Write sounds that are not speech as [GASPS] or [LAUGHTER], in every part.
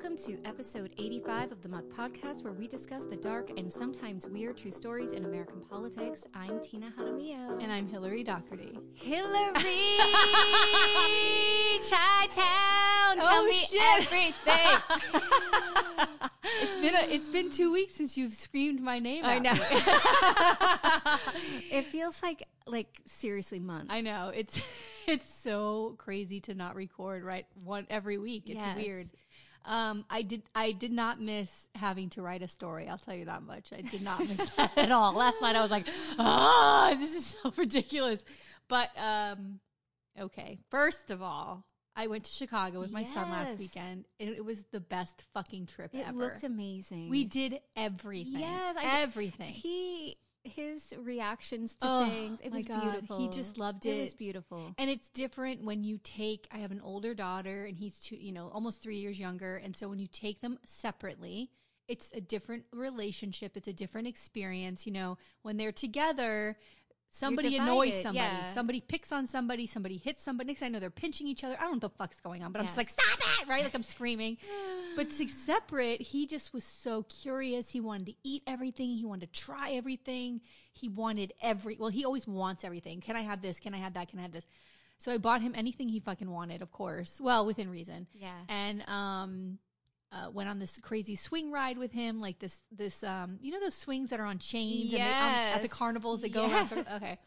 Welcome to episode 85 of the Muck Podcast, where we discuss the dark and sometimes weird true stories in American politics. I'm Tina Jaramillo. And I'm Hillary Doherty. Hillary! [LAUGHS] Chi Town! Oh, tell Oh, me shit. everything! [LAUGHS] It's been a, it's been two weeks since you've screamed my name. I know. [LAUGHS] it feels like, like, seriously months. I know it's it's so crazy to not record right one every week. It's Yes. weird. Um, I did I did not miss having to write a story. I'll tell you that much. I did not miss that at all. Last night I was like, ah, this is so ridiculous. But um, okay. First of all, I went to Chicago with my son last weekend, and it was the best fucking trip It ever. It looked amazing. We did everything. Yes, I- everything. He, his reactions to Oh, things, it was God. beautiful. He just loved It It was beautiful. And it's different when you take. I have an older daughter, and he's two, you know, almost three years younger. And so when you take them separately, it's a different relationship. It's a different experience. You know, when they're together, somebody annoys somebody. yeah. Somebody picks on somebody. Somebody hits somebody. Next, I know they're pinching each other. I don't know what the fuck's going on, but I'm just like, stop it! Right? Like I'm screaming. [SIGHS] but to separate, he just was so curious. He wanted to eat everything. He wanted to try everything. He wanted every. Well, he always wants everything. Can I have this? Can I have that? Can I have this? So I bought him anything he fucking wanted, of course. Well, within reason. Yeah. And um, uh, went on this crazy swing ride with him, like this this um, you know those swings that are on chains and they, um, at the carnivals they go Yes. around. Sort of, okay.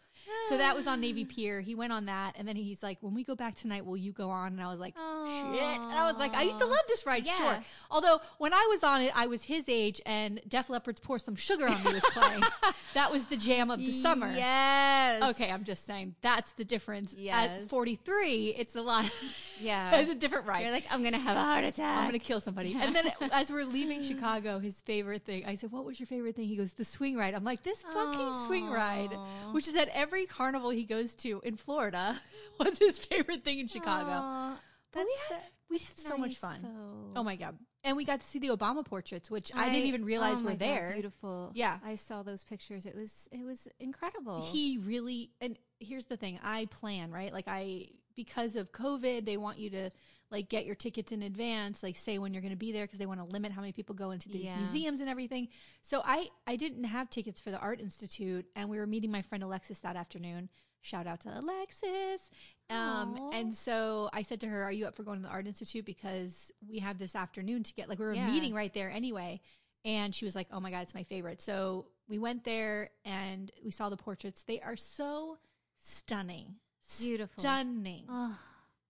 So that was on Navy Pier. He went on that, and then he's like, "When we go back tonight, will you go on?" And I was like, "Shit!" And I was like, "I used to love this ride, Yeah. sure." Although when I was on it, I was his age, and Def Leppard's "Pour Some Sugar on Me" was playing. [LAUGHS] that was the jam of the summer. Yes. Okay, I'm just saying that's the difference. Yes. At 43, it's a lot. Yeah. [LAUGHS] it's a different ride. You're like, I'm gonna have a heart attack. I'm gonna kill somebody. And then [LAUGHS] as we're leaving Chicago, his favorite thing, I said, "What was your favorite thing?" He goes, "The swing ride." I'm like, "This fucking swing ride," which is at every carnival he goes to in Florida. [LAUGHS] was his favorite thing in Chicago. Aw, But we had we had so much fun. though. Oh my god! And we got to see the Obama portraits, which I, didn't even realize oh were God, there. beautiful. Yeah. I saw those pictures. It was it was incredible. He really and here's the thing, I plan, right? Like I because of COVID, they want you to like get your tickets in advance, like say when you're going to be there because they want to limit how many people go into these Yeah. museums and everything. So I I didn't have tickets for the Art Institute and we were meeting my friend Alexis that afternoon. Shout out to Alexis. Um, and so I said to her, "Are you up for going to the Art Institute because we have this afternoon to get like we were Yeah. meeting right there anyway." And she was like, "Oh my god, it's my favorite." So we went there and we saw the portraits. They are so stunning, Beautiful. stunning. Oh,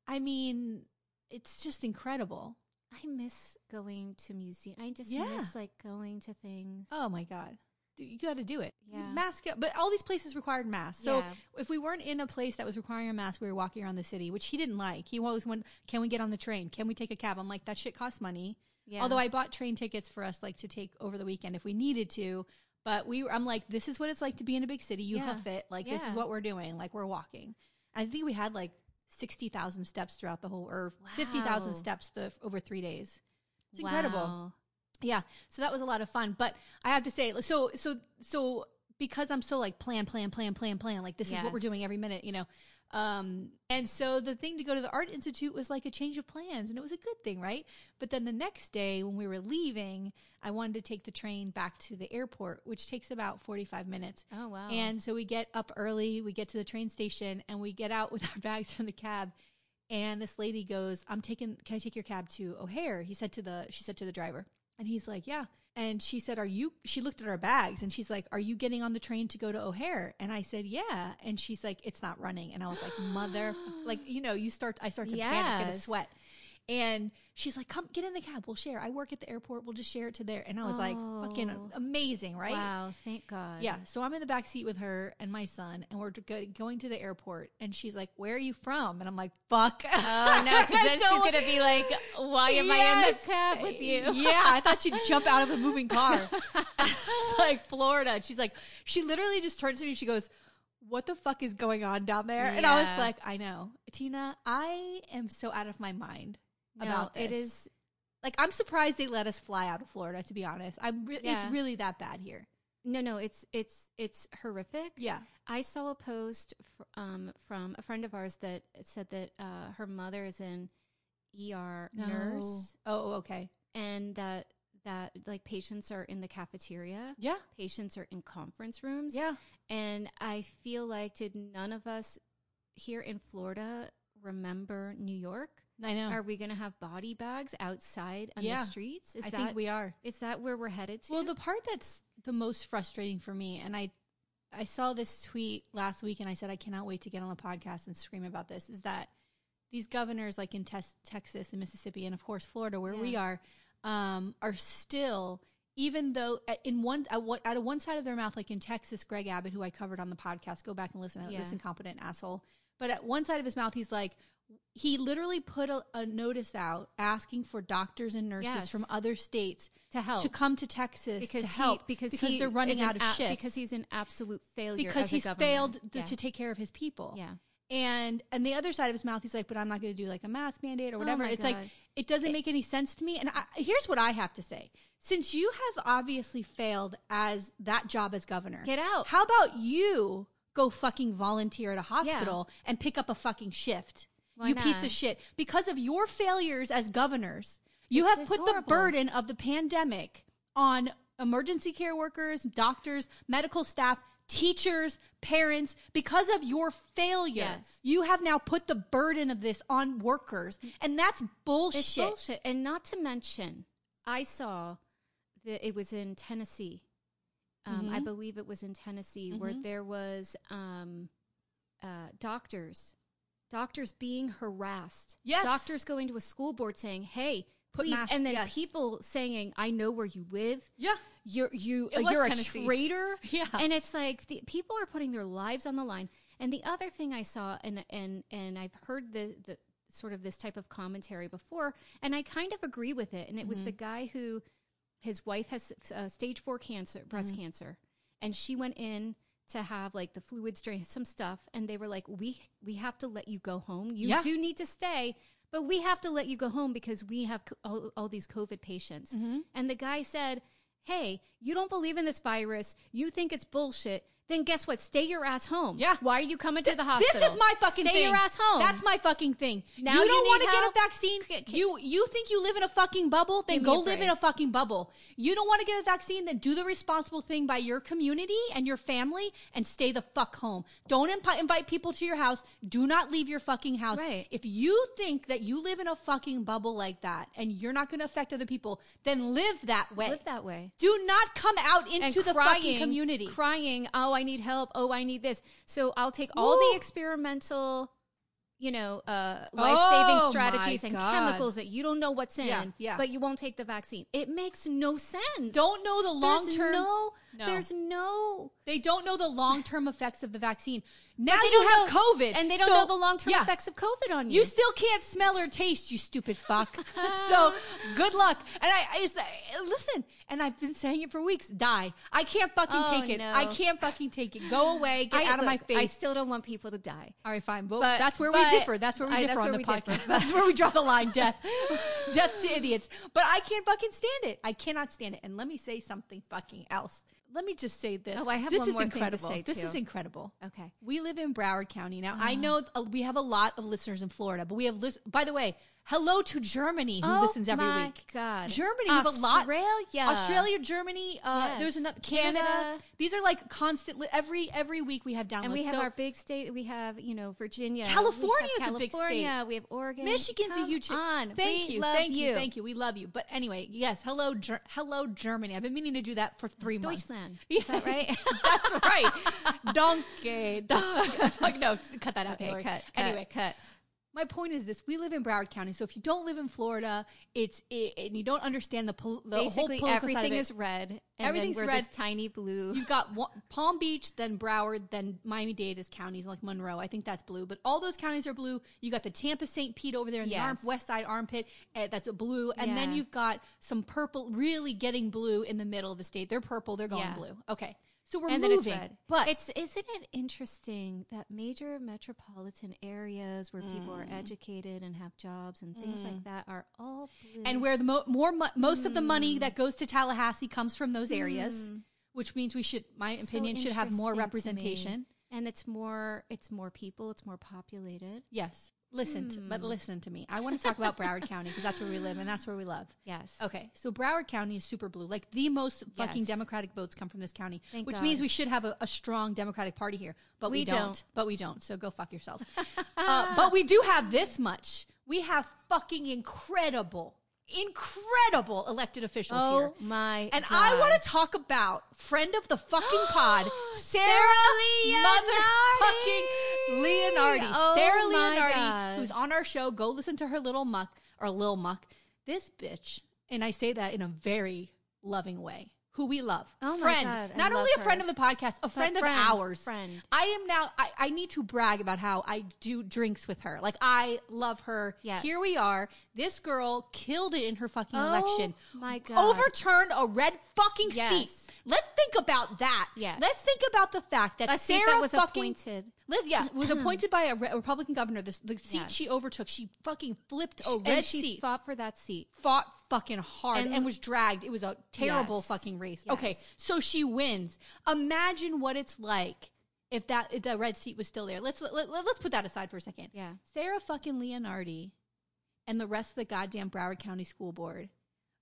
I mean, it's just incredible. I miss going to museum. I just Yeah. miss like going to things. Oh my god. You got to do it. Yeah. Mask up. But all these places required masks. So Yeah. if we weren't in a place that was requiring a mask, we were walking around the city, which he didn't like. He always went, can we get on the train? Can we take a cab? I'm like, that shit costs money. Yeah. Although I bought train tickets for us like to take over the weekend if we needed to. But we were, I'm like, this is what it's like to be in a big city. You Yeah. hoof it. Like this is what we're doing. Like we're walking. I think we had like 60,000 steps throughout the whole, or 50,000 Wow. steps the, over three days. It's incredible. Wow. Yeah. So that was a lot of fun. But I have to say, so so so because I'm so like plan, plan, plan, plan, plan, like this is what we're doing every minute, you know. Um, and so the thing to go to the art institute was like a change of plans, and it was a good thing, right? But then the next day when we were leaving, I wanted to take the train back to the airport, which takes about 45 minutes. Oh wow. And so we get up early, we get to the train station, and we get out [LAUGHS] with our bags from the cab. And this lady goes, "I'm taking. Can I take your cab to O'Hare?" He said to the. She said to the driver, and he's like, "Yeah." And she said, "Are you?" She looked at our bags, and she's like, "Are you getting on the train to go to O'Hare?" And I said, "Yeah." And she's like, "It's not running." And I was like, "Mother, [GASPS] like you know, you start. I start to panic, get a sweat." And she's like, "Come get in the cab. We'll share. I work at the airport. We'll just share it to there." And I was like, "Fucking Oh. amazing, right?" Wow. Thank God. Yeah. So I'm in the back seat with her and my son, and we're go- going to the airport. And she's like, "Where are you from?" And I'm like, "Fuck." Oh no, because then [LAUGHS] she's gonna be like, "Why am I in Yes. the cab with you?" Yeah, I thought she'd jump out of a moving car. [LAUGHS] it's like Florida. And She's like, she literally just turns to me. She goes, "What the fuck is going on down there?" And I was like, "I know, Tina. I am so out of my mind No, about this. it is. like I'm surprised they let us fly out of Florida. To be honest, I'm. Re- Yeah. It's really that bad here. No, no, it's it's it's horrific. Yeah. I saw a post fr- um, from a friend of ours that said that uh, her mother is an ER nurse, Oh, okay. and that that like patients are in the cafeteria, Yeah. patients are in conference rooms, Yeah. and I feel like did none of us here in Florida remember New York? I know. Are we going to have body bags outside on Yeah. the streets? Is I that think we are. is that where we're headed to? Well, the part that's the most frustrating for me, and I, I saw this tweet last week, and I said I cannot wait to get on the podcast and scream about this. Is that these governors, like in tes- Texas and Mississippi, and of course Florida, where we are, um, are still. Even though at- in one at what out of one side of their mouth, like in Texas, Greg Abbott, who I covered on the podcast, go back and listen. Yeah. This incompetent asshole. But at one side of his mouth, he's like, he literally put a, a notice out asking for doctors and nurses Yes. from other states to help to come to Texas because to he- help because he they're running out of a- shifts because he's an absolute failure because as he's failed th- Yeah. to take care of his people. yeah. And and the other side of his mouth, he's like, but I'm not going to do like a mask mandate or oh whatever. Oh it's God. like it doesn't make any sense to me. And I, here's what I have to say: since you have obviously failed as that job as governor, Get out. How about you go fucking volunteer at a hospital and pick up a fucking shift? Why you piece of shit! Because of your failures as governors, you It's- have put the burden of the pandemic on emergency care workers, doctors, medical staff, teachers, parents. Because of your failure, Yes. you have now put the burden of this on workers, and that's bullshit. It's bullshit. And not to mention, I saw that it was in Tennessee. Um, I Mhm. believe it was in Tennessee where Mhm. there was um, uh, doctors, doctors being harassed. Yes. doctors going to a school board saying, "Hey, Put please," mask- and then yes. people saying, "I know where you live. Yeah, You're you uh, was you're Tennessee. a traitor." [LAUGHS] Yeah. and it's like the, people are putting their lives on the line. And the other thing I saw, and and and I've heard the the sort of this type of commentary before, and I kind of agree with it. And it was mm-hmm. the guy who his wife has uh, stage four cancer, breast mm-hmm. cancer, and she went in to have like the fluids drain, some stuff, and they were like, "We we have to let you go home. You Yeah. do need to stay." But we have to let you go home because we have co- all, all these COVID patients. Mm-hmm. And the guy said, Hey, you don't believe in this virus. You think it's bullshit. Then guess what? Stay your ass home. Yeah. Why are you coming to the hospital? This is my fucking Stay thing. Stay your ass home. That's my fucking thing. Now you you don't want to get a vaccine. You you think you live in a fucking bubble? Then go live in a fucking bubble. You don't want to get a vaccine? Then do the responsible thing by your community and your family and stay the fuck home. Don't impi- invite people to your house. Do not leave your fucking house. Right. If you think that you live in a fucking bubble like that and you're not going to affect other people, then live that way. Live that way. Do not come out into and the crying, fucking community. crying, oh, I need help. Oh, I need this. So I'll take all Woo. the experimental, you know, uh, life saving Oh, strategies and God. chemicals that you don't know what's in, Yeah, yeah. but you won't take the vaccine. It makes no sense. Don't know the long term. No, No. there's no. They don't know the long term effects of the vaccine. Now They you don't have know- COVID, and they don't So, know the long term yeah, effects of COVID on you. You still can't smell or taste, you stupid fuck. [LAUGHS] so good luck. And I, I I- listen, and I've been saying it for weeks. Die. I can't fucking Oh, take it. no. I can't fucking take it. Go [LAUGHS] away. Get I- out of my face. I still don't want people to die. All right, fine. But, But- that's where but- we differ. That's where we differ that's on where the we podcast. [LAUGHS] that's where we draw the line. Death, death to idiots. But I can't fucking stand it. I cannot stand it. And let me say something fucking else. Let me just say this. Oh, I have this one is more thing to incredible. say, This too. is incredible. Okay. We live in Broward County. Now, I Uh-huh. know uh, we have a lot of listeners in Florida, but we have, by the way, hello to Germany who Oh listens every my week. God. Germany, we a lot. Australia. Australia, Germany, uh, Yes. there's another, Canada. Canada. These are like constant, li- every, every week we have downloads. And we have So- our big state. We have, you know, Virginia. California is a big state. We have Oregon. Michigan's Come a huge. On. Thank we you, thank you, thank you. We love you. But anyway, yes, hello, Ger- hello, Germany. I've been meaning to do that for three months. Deutschland. [LAUGHS] Yeah. Is that right? [LAUGHS] That's right. [LAUGHS] Donkey. Donkey. no, cut that out. okay, cut, cut. Anyway, cut. My point is this: we live in Broward County, so if you don't live in Florida, it's it, and you don't understand the, pol- the whole Basically, side everything is red. And Everything's then we're red. Tiny blue. You've got one, Palm Beach, then Broward, then Miami Dade as counties like Monroe. I think that's blue, but all those counties are blue. You got the Tampa St. Pete over there in the arm, west side armpit. Uh, that's a blue, and then you've got some purple, really getting blue in the middle of the state. They're purple. They're going Yeah. blue. Okay, so we're and then it's moving, red. but it's isn't it interesting that major metropolitan areas where people are mm. educated and have jobs and things like mm. that are all blue. Mm. and where the mo- more mo- most of the money mm. that goes to Tallahassee comes from those areas, which means we should, my So opinion, should have more interesting to me. representation. and it's more it's more people. It's more populated. Yes. Listen, to, Hmm. but listen to me. I want to talk about Broward County because that's where we live and that's where we love. Yes. Okay, so Broward County is super blue. Like the most fucking Yes. Democratic votes come from this county, Thank which God. means we should have a, a strong Democratic Party here. But we, We don't. don't. But we don't. So go fuck yourself. [LAUGHS] uh, but we do have this much. We have fucking incredible, incredible elected officials here. Oh here. my! And I God. want to talk about friend of the fucking pod, [GASPS] Sarah, Lee. motherfucking Leonardi. Oh Sarah Leonardi, God. who's on our show. Go listen to her little muck or lil muck. This bitch, and I say that in a very loving way. Who we love, Oh friend, God, not only a friend her. of the podcast, a friend, friend, of ours. friend. I am now. I, I need to brag about how I do drinks with her. Like I love her. Yes. Here we are. This girl killed it in her fucking Oh election. my God. Overturned a red fucking Yes. seat. Let's think about that. Yeah. Let's think about the fact that Sarah that was fucking appointed. Liz, yeah, [CLEARS THROAT] was appointed by a, re- a Republican governor. The, the seat Yes. she overtook, she fucking flipped a red and she seat. fought for that seat. fought fucking hard and, And- was dragged. It was a terrible Yes. fucking race. Yes. Okay, so she wins. Imagine what it's like if that if the red seat was still there. Let's let, let, us put that aside for a second. Yeah. Sarah fucking Leonardi and the rest of the goddamn Broward County School Board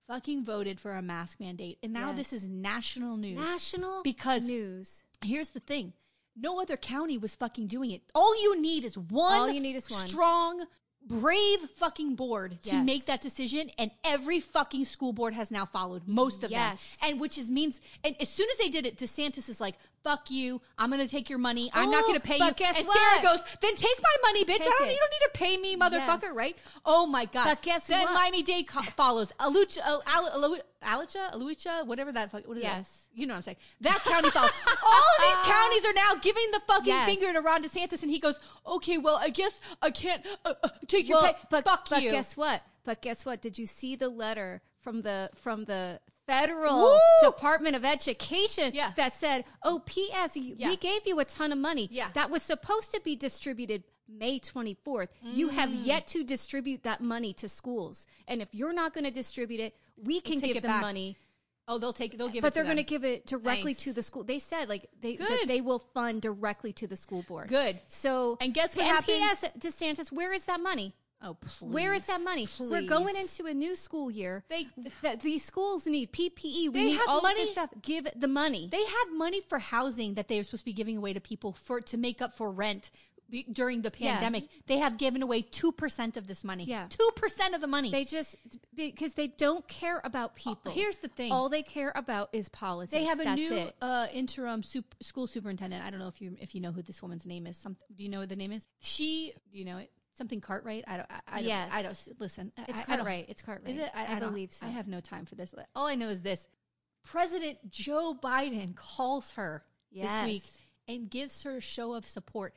fucking voted for a mask mandate, and now Yes. this is national news. National Because- news. Here's the thing. No other county was fucking doing it. All you need is one All you need is one. strong, brave fucking board to Yes. make that decision. And every fucking school board has now followed most of Yes. them. And which is means and as soon as they did it, DeSantis is like, fuck you, I'm gonna take your money. I'm not Oh, gonna pay you. guess and what? Sarah goes, then take my money, bitch. I don't it. you don't need to pay me, motherfucker, Yes. right? Oh my god. But guess then what? Miami Dade co- follows. Alucha, Al, Al, Alu- Alucha, Alucha, whatever that fuck what is Yes. that? You know what I'm saying. That county follows. [LAUGHS] All of these counties are now giving the fucking Yes. finger to Ron DeSantis, and he goes, "Okay, well, I guess I can't uh, uh, take your Well, pay. but Fuck but you." guess what? But guess what? Did you see the letter from the from the federal Woo! Department of Education Yeah. that said, "Oh, P.S. Yeah. We gave you a ton of money. Yeah. that was supposed to be distributed." May 24th. You have Mm. yet to distribute that money to schools. And if you're not going to distribute it, we can take give them back. money. oh, they'll take. They'll give. But it they're to going to give it directly Nice. to the school. They said like they Good. they will fund directly to the school board. Good. So And guess what and happened? P.S. DeSantis, where is that money? Oh, please. Where is that money? We're going into a new school year. They- that these schools need PPE. We They need have all money- of this stuff. Give the money. They had money for housing that they were supposed to be giving away to people for to make up for rent be- during the Yeah. pandemic. They have given away two percent of this money. Yeah. two percent of the money. They just because they don't care about people. here's the thing. All they care about is politics. They have a That's new uh, interim sup- school superintendent. I don't know if you if you know who this woman's name is. Some do you know what the name is? She, do you know it? Something Cartwright. I don't. I, I don't. Yes. I don't. Listen, It's I, I Cartwright. It's Cartwright. Is it? I, I, I don't- believe so. I have no time for this. All I know is this: President Joe Biden calls her this week and gives her a show of support.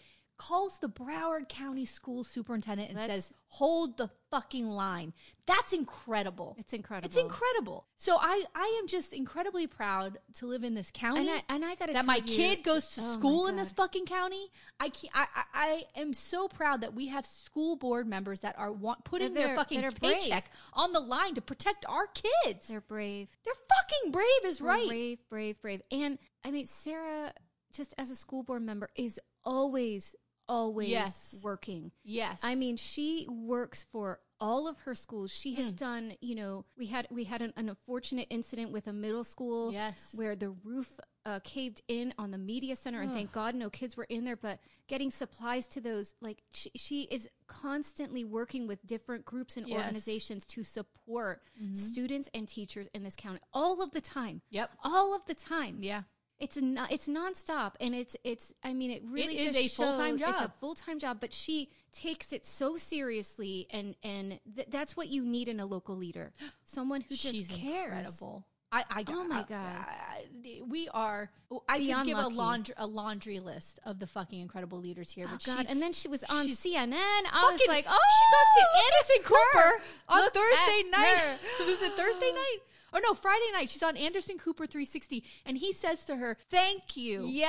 Calls the Broward County School Superintendent and Let's- says, "Hold the fucking line." That's incredible. It's incredible. It's incredible. So I, I am just incredibly proud to live in this county. And I, and I got that my kid goes to Oh school in this fucking county. I, can't, I, I I am so proud that we have school board members that are want, putting their fucking are brave. paycheck on the line to protect our kids. They're brave. They're fucking brave, is right. Brave, brave, brave. And I mean, Sarah, just as a school board member, is always, always Yes. working. Yes, I mean, she works for all of her schools. She has done, you know, we had we had an, an unfortunate incident with a middle school Yes. where the roof uh, caved in on the media center, and thank God no kids were in there. But getting supplies to those, like she, she is constantly working with different groups and Yes. Mm-hmm. organizations to support students and teachers in this county all of the time. Yep. all of the time. yeah. It's not. It's nonstop, and it's it's. I mean, it really is a full-time job. It's a full time job, but she takes it so seriously, and and th- that's what you need in a local leader, [GASPS] someone who just She's cares. incredible. I, I, Oh my God. I- I- we are. I could give lucky. a laundry a laundry list of the fucking incredible leaders here. Oh But God! And then she was on CNN. I was like, oh, she's on Anderson look her. Cooper on Thursday night. her. [LAUGHS] Was it Thursday night? Or no, Friday night. She's on Anderson Cooper 360, and he says to her, "Thank you." yeah,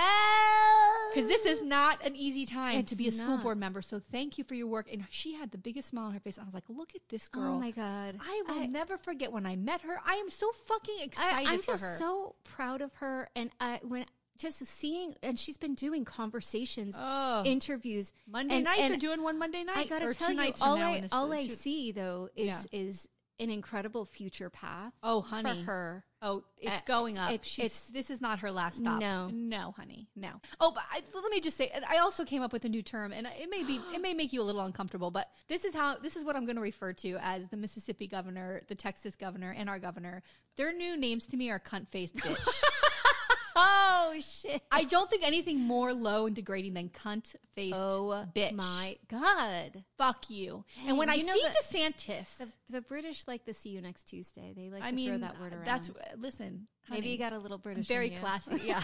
Because this is not an easy time It's to be a school board member. So thank you for your work. And she had the biggest smile on her face. I was like, look at this oh girl. Oh my God! I will never forget when I met her. I am so fucking excited I'm for just her. so proud of her, and I when just seeing, and she's been doing conversations, Oh, interviews. Monday and- night and they're doing one Monday night. I gotta or tell you, all I all I see though is Yeah. is an incredible future path Oh, honey. for her. Oh, it's Uh, going up. it's- She's, it's- this is not her last stop. No. no, honey, no. Oh, but I, let me just say, I also came up with a new term, and it may be, it [GASPS] may make you a little uncomfortable, but this is how, this is what I'm going to refer to as the Mississippi governor, the Texas governor, and our governor. Their new names to me are cunt faced bitch. [LAUGHS] Oh shit! I don't think anything more low and degrading than cunt faced Oh bitch. my god! Fuck you. and when I you know see that- DeSantis, The, the British like to see you next Tuesday. They like I to mean, throw that word uh, around. that's uh, listen. maybe you got a little British. very classy. [LAUGHS] Yeah.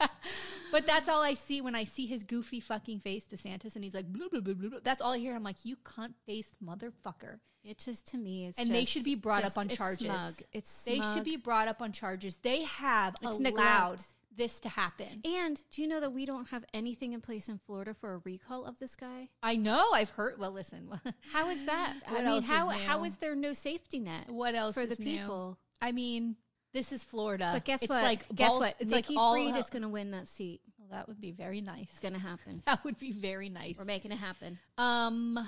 [LAUGHS] but that's all I see when I see his goofy fucking face, DeSantis, and he's like, blah, blah, blah, blah, blah. that's all I hear. I'm like, you cunt faced motherfucker. It just to me is And they should be brought just- up on it's charges. Smug. It's They should be brought up on charges. They have It's allowed neglect. This to happen. And do you know that we don't have anything in place in Florida for a recall of this guy? I know. I've heard. Well, listen. [LAUGHS] How is that? I What mean, else is new? How is there no safety net what else for the new? people? I mean, this is Florida. But guess it's what? Like guess balls- what? It's Nikki like all. Fried is going to win that seat. Well, that would be very nice. It's going to happen. [LAUGHS] That would be very nice. We're making it happen. Um,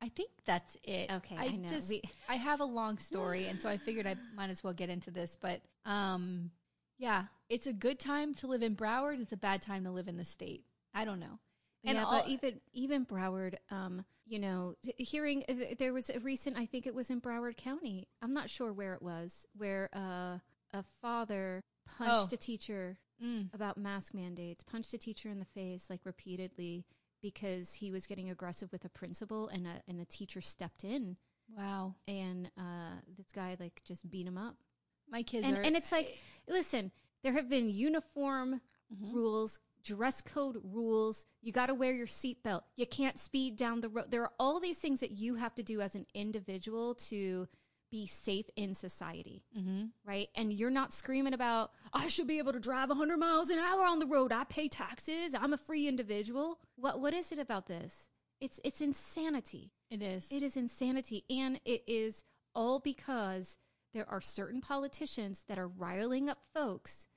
I think that's it. Okay, I, I know. just We- I have a long story, and so I figured I might as well get into this. But um, yeah, it's a good time to live in Broward. It's a bad time to live in the state. I don't know. And yeah, all- but even even Broward, um, you know, hearing uh, there was a recent, I think it was in Broward County. I'm not sure where it was, where uh, a father punched Oh. a teacher Mm, about mask mandates, punched a teacher in the face like repeatedly because he was getting aggressive with a principal, and a and a teacher stepped in, wow, and uh, this guy like just beat him up. my kids and are. and it's like, listen, there have been uniform Mhm. rules, dress code rules. You got to wear your seatbelt. You can't speed down the road. There are all these things that you have to do as an individual to be safe in society, Mhm. right? And you're not screaming about, I should be able to drive 100 miles an hour on the road. I pay taxes. I'm a free individual. What what is it about this? It's it's insanity. It is. It is insanity. And it is all because there are certain politicians that are riling up folks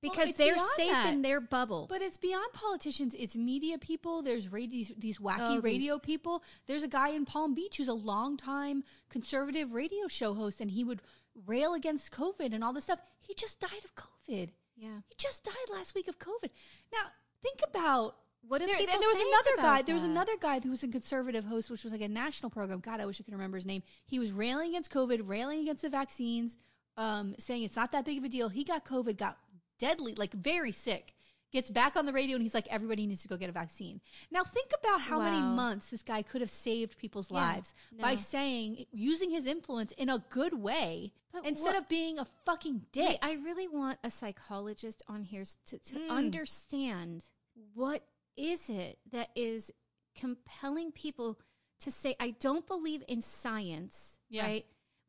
because it's they're safe that. in their bubble. But it's beyond politicians. It's media people. There's radio, these, these wacky Oh, these- radio people. There's a guy in Palm Beach who's a longtime conservative radio show host, and he would rail against COVID and all this stuff. He just died of COVID. yeah. He just died last week of COVID. Now, think about. What do there, people and there was another guy. There was another guy who was a conservative host, which was like a national program. God, I wish I could remember his name. He was railing against COVID, railing against the vaccines, um, saying it's not that big of a deal. He got COVID, got deadly, like very sick. Gets back on the radio and he's like, everybody needs to go get a vaccine. Now think about how many months this guy could have saved people's Yeah, lives by saying, using his influence in a good way But instead what- of being a fucking dick. Wait, I really want a psychologist on here to, to Mm. understand what is it that is compelling people to say, I don't believe in science, Yeah. right?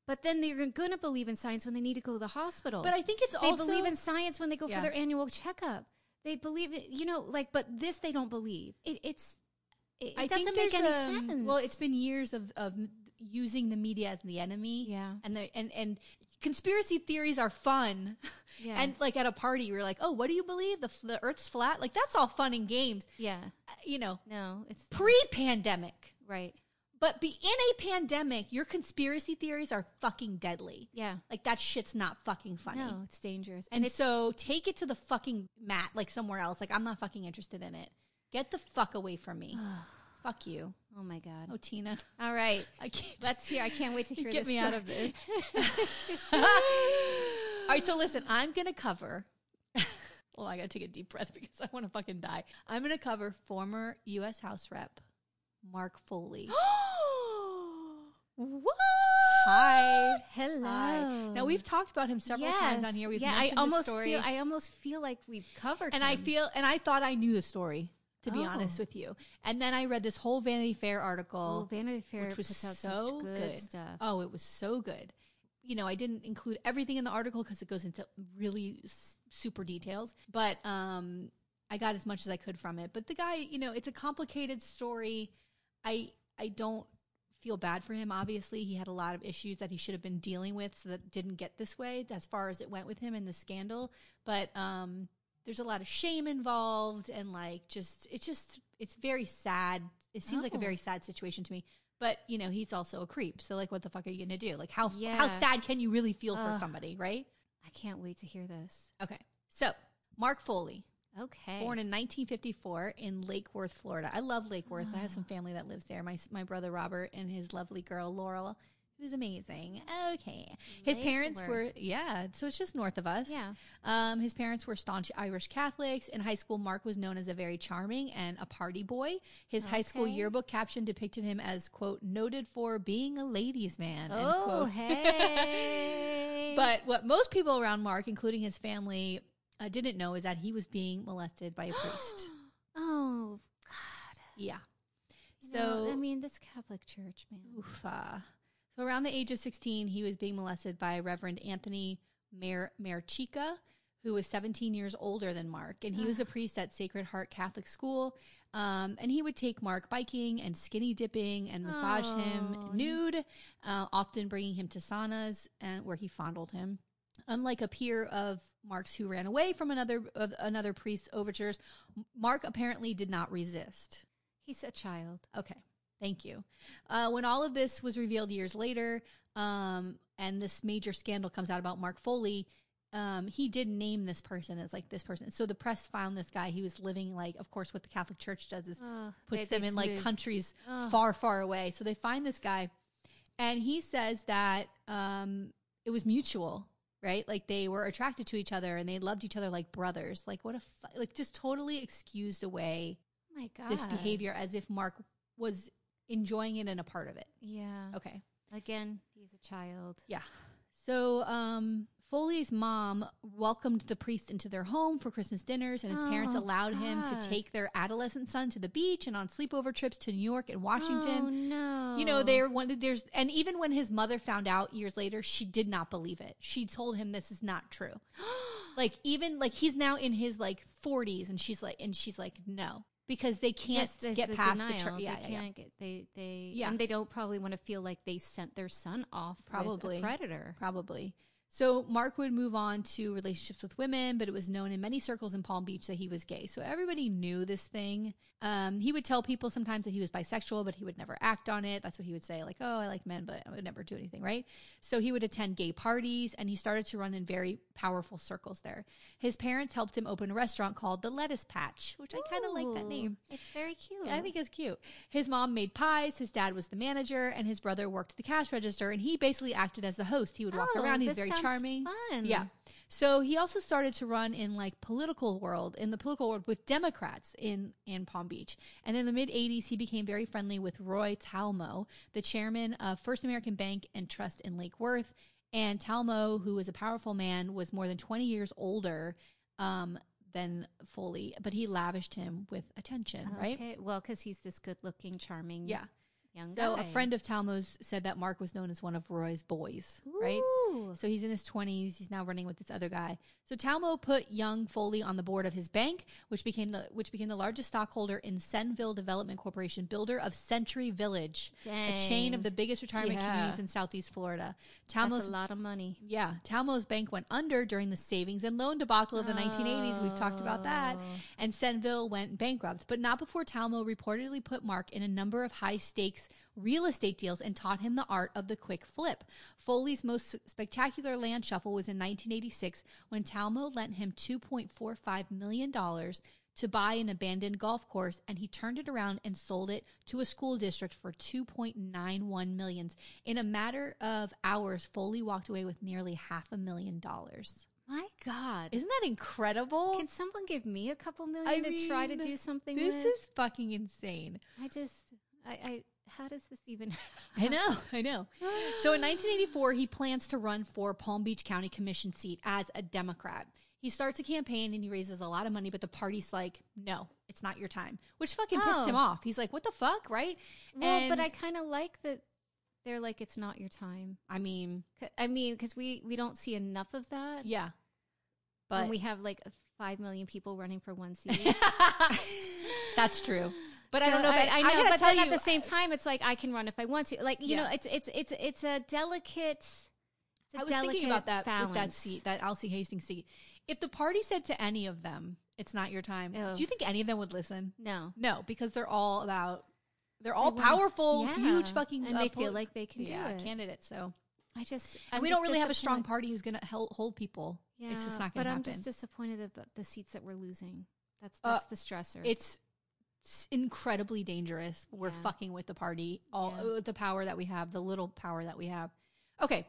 But then they're going to believe in science when they need to go to the hospital. but I think it's they also They believe in science when they go Yeah. for their annual checkup. They believe it, you know, like, but this they don't believe. It, it's, it, it I doesn't think make any um, sense. Well, it's been years of, of using the media as the enemy. Yeah. And the and and conspiracy theories are fun. Yeah. And like at a party, you're like, oh, what do you believe? The the Earth's flat. Like that's all fun and games. yeah. Uh, You know, No, it's pre-pandemic. right. But be in a pandemic, your conspiracy theories are fucking deadly. Yeah. Like that shit's not fucking funny. No, it's dangerous. And it's so take it to the fucking mat, like somewhere else. Like I'm not fucking interested in it. Get the fuck away from me. [SIGHS] [SIGHS] [SIGHS] fuck you. oh my God. Oh, Tina. All right. [LAUGHS] I can't. Let's hear. I can't wait to hear Get this me out of story. this. [LAUGHS] [LAUGHS] All right, so listen, I'm gonna cover. well, I gotta take a deep breath because I want to fucking die. I'm gonna cover former U.S. House Rep Mark Foley. [GASPS] what? Hi. Hello. Hi. Now we've talked about him several times on here. We've yeah, mentioned I almost the story, feel. I almost feel like we've covered. and I feel, and I thought I knew the story. To be Oh. honest with you, and then I read this whole Vanity Fair Oh, article. Vanity Fair which was so such good, good. stuff. Oh, it was so good. You know, I didn't include everything in the article because it goes into really s- super details, but um, I got as much as I could from it. But the guy, you know, it's a complicated story. I I don't feel bad for him. Obviously, he had a lot of issues that he should have been dealing with, so that didn't get this way as far as it went with him in the scandal. But um, there's a lot of shame involved and like just it's just it's very sad. It seems like a Oh. very sad situation to me. But you know, he's also a creep. So like, what the fuck are you gonna do? Like, how how sad can you really feel for somebody, right? I can't wait to hear this. Okay, so Mark Foley, Okay. born in 1954 in Lake Worth, Florida. I love Lake Worth. I have ah. some family that lives there. My my brother Robert and his lovely girl Laurel, who's amazing. Okay, his parents Worth. were yeah, so it's just north of us. Yeah. Um, his parents were staunch Irish Catholics. In high school, Mark was known as a very charming and a party boy. His high school yearbook caption depicted him as quote noted for being a ladies' man. end oh, quote. [LAUGHS] hey. But what most people around Mark, including his family, uh, didn't know is that he was being molested by a priest. [GASPS] oh, God. Yeah. So know, I mean, this Catholic Church, man. oof, uh, so around the age of 16, he was being molested by Reverend Anthony Mer- Mercieca, who was 17 years older than Mark. And he was a priest at Sacred Heart Catholic School. Um, and he would take Mark biking and skinny dipping and massage him nude, uh, often bringing him to saunas and where he fondled him. Unlike a peer of Mark's who ran away from another of another priest's overtures, Mark apparently did not resist. He's a child. Okay. Thank you. Uh, when all of this was revealed years later, um, and this major scandal comes out about Mark Foley, um, he did name this person as like this person. So the press found this guy. He was living like, of course, what the Catholic Church does is Oh, puts they- them they in like countries Ugh. far, far away. So they find this guy, and he says that um, it was mutual, right? Like they were attracted to each other and they loved each other like brothers. Like what a fu- like just totally excused away Oh my God. this behavior as if Mark was enjoying it and a part of it. Yeah. Okay. Again, he's a child. Yeah. So, um, Foley's mom welcomed the priest into their home for Christmas dinners, and his parents Oh, allowed him to take their adolescent son to the beach and on sleepover trips to New York and Washington. Oh, no. You know, they one. There's and even when his mother found out years later, she did not believe it. She told him this is not true. [GASPS] like even like he's now in his like 40s, and she's like, and she's like, no, because they can't Just get the past denial. the tur- yeah, they yeah, yeah. can't get they they Yeah. and they don't probably want to feel like they sent their son off Probably. a predator. Probably. So Mark would move on to relationships with women, but it was known in many circles in Palm Beach that he was gay. So everybody knew this thing. Um, he would tell people sometimes that he was bisexual, but he would never act on it. That's what he would say, like, "Oh, I like men, but I would never do anything." Right? So he would attend gay parties, and he started to run in very powerful circles there. His parents helped him open a restaurant called the Lettuce Patch, which I kind of like that name. It's very cute. I think it's cute. His mom made pies, his dad was the manager, and his brother worked the cash register, and he basically acted as the host. He would walk Oh, around, he's very charming. Fun. Yeah. So he also started to run in like political world, in the political world with Democrats in, in Palm Beach. And in the mid 80s, he became very friendly with Roy Talmo, the chairman of First American Bank and Trust in Lake Worth. And Talmo, who was a powerful man, was more than 20 years older um, than Foley, but he lavished him with attention, right? Okay. Well, because he's this good-looking, charming, Yeah. Young So guy. a friend of Talmo's said that Mark was known as one of Roy's boys, right? So he's in his 20s. He's now running with this other guy. So Talmo put young Foley on the board of his bank, which became the which became the largest stockholder in Cenvill Development Corporation, builder of Century Village, a chain of the biggest retirement Yeah. communities in Southeast Florida. That's Talmo's a lot of money. yeah, Talmo's bank went under during the savings and loan debacle of the 1980s. We've talked about that. Oh. And Cenvill went bankrupt, but not before Talmo reportedly put Mark in a number of high stakes real estate deals and taught him the art of the quick flip. Foley's most spectacular land shuffle was in 1986 when Talmo lent him $2.45 million to buy an abandoned golf course and he turned it around and sold it to a school district for 2.91 millions. In a matter of hours, Foley walked away with nearly half a million dollars. My God. Isn't that incredible? Can someone give me a couple million I to try to do something This with? is fucking insane. I just, I, I, how does this even? [LAUGHS] I know, I know. So in 1984, he plans to run for Palm Beach County Commission seat as a Democrat. He starts a campaign and he raises a lot of money, but the party's like, no, it's not your time, which fucking pissed Oh. him off. He's like, what the fuck, right? well, but And- I kind of like that. They're like, it's not your time. I mean, 'Cause- I mean, because we we don't see enough of that. yeah, when but we have like five million people running for one [LAUGHS] seat. that's true. But I don't know. If I, I, know, gotta but then you, at the same time, it's like I can run if I want to. Like you Yeah. know, it's it's it's it's a delicate. It's a I was thinking about that with that seat, that Alcee Hastings seat. if the party said to any of them, "It's not your time," do you think any of them would listen? No. No, because they're all about they're all They powerful, Yeah. huge fucking, And uh, they feel like they can do yeah, it. candidates. So I just and I'm we don't really have a strong party who's going to hold, hold people. Yeah, it's just not going to happen. But I'm just disappointed about the seats that we're losing. That's Uh, that's the stressor. it's incredibly dangerous. We're Yeah. fucking with the party, all Yeah. uh, the power that we have, the little power that we have. Okay.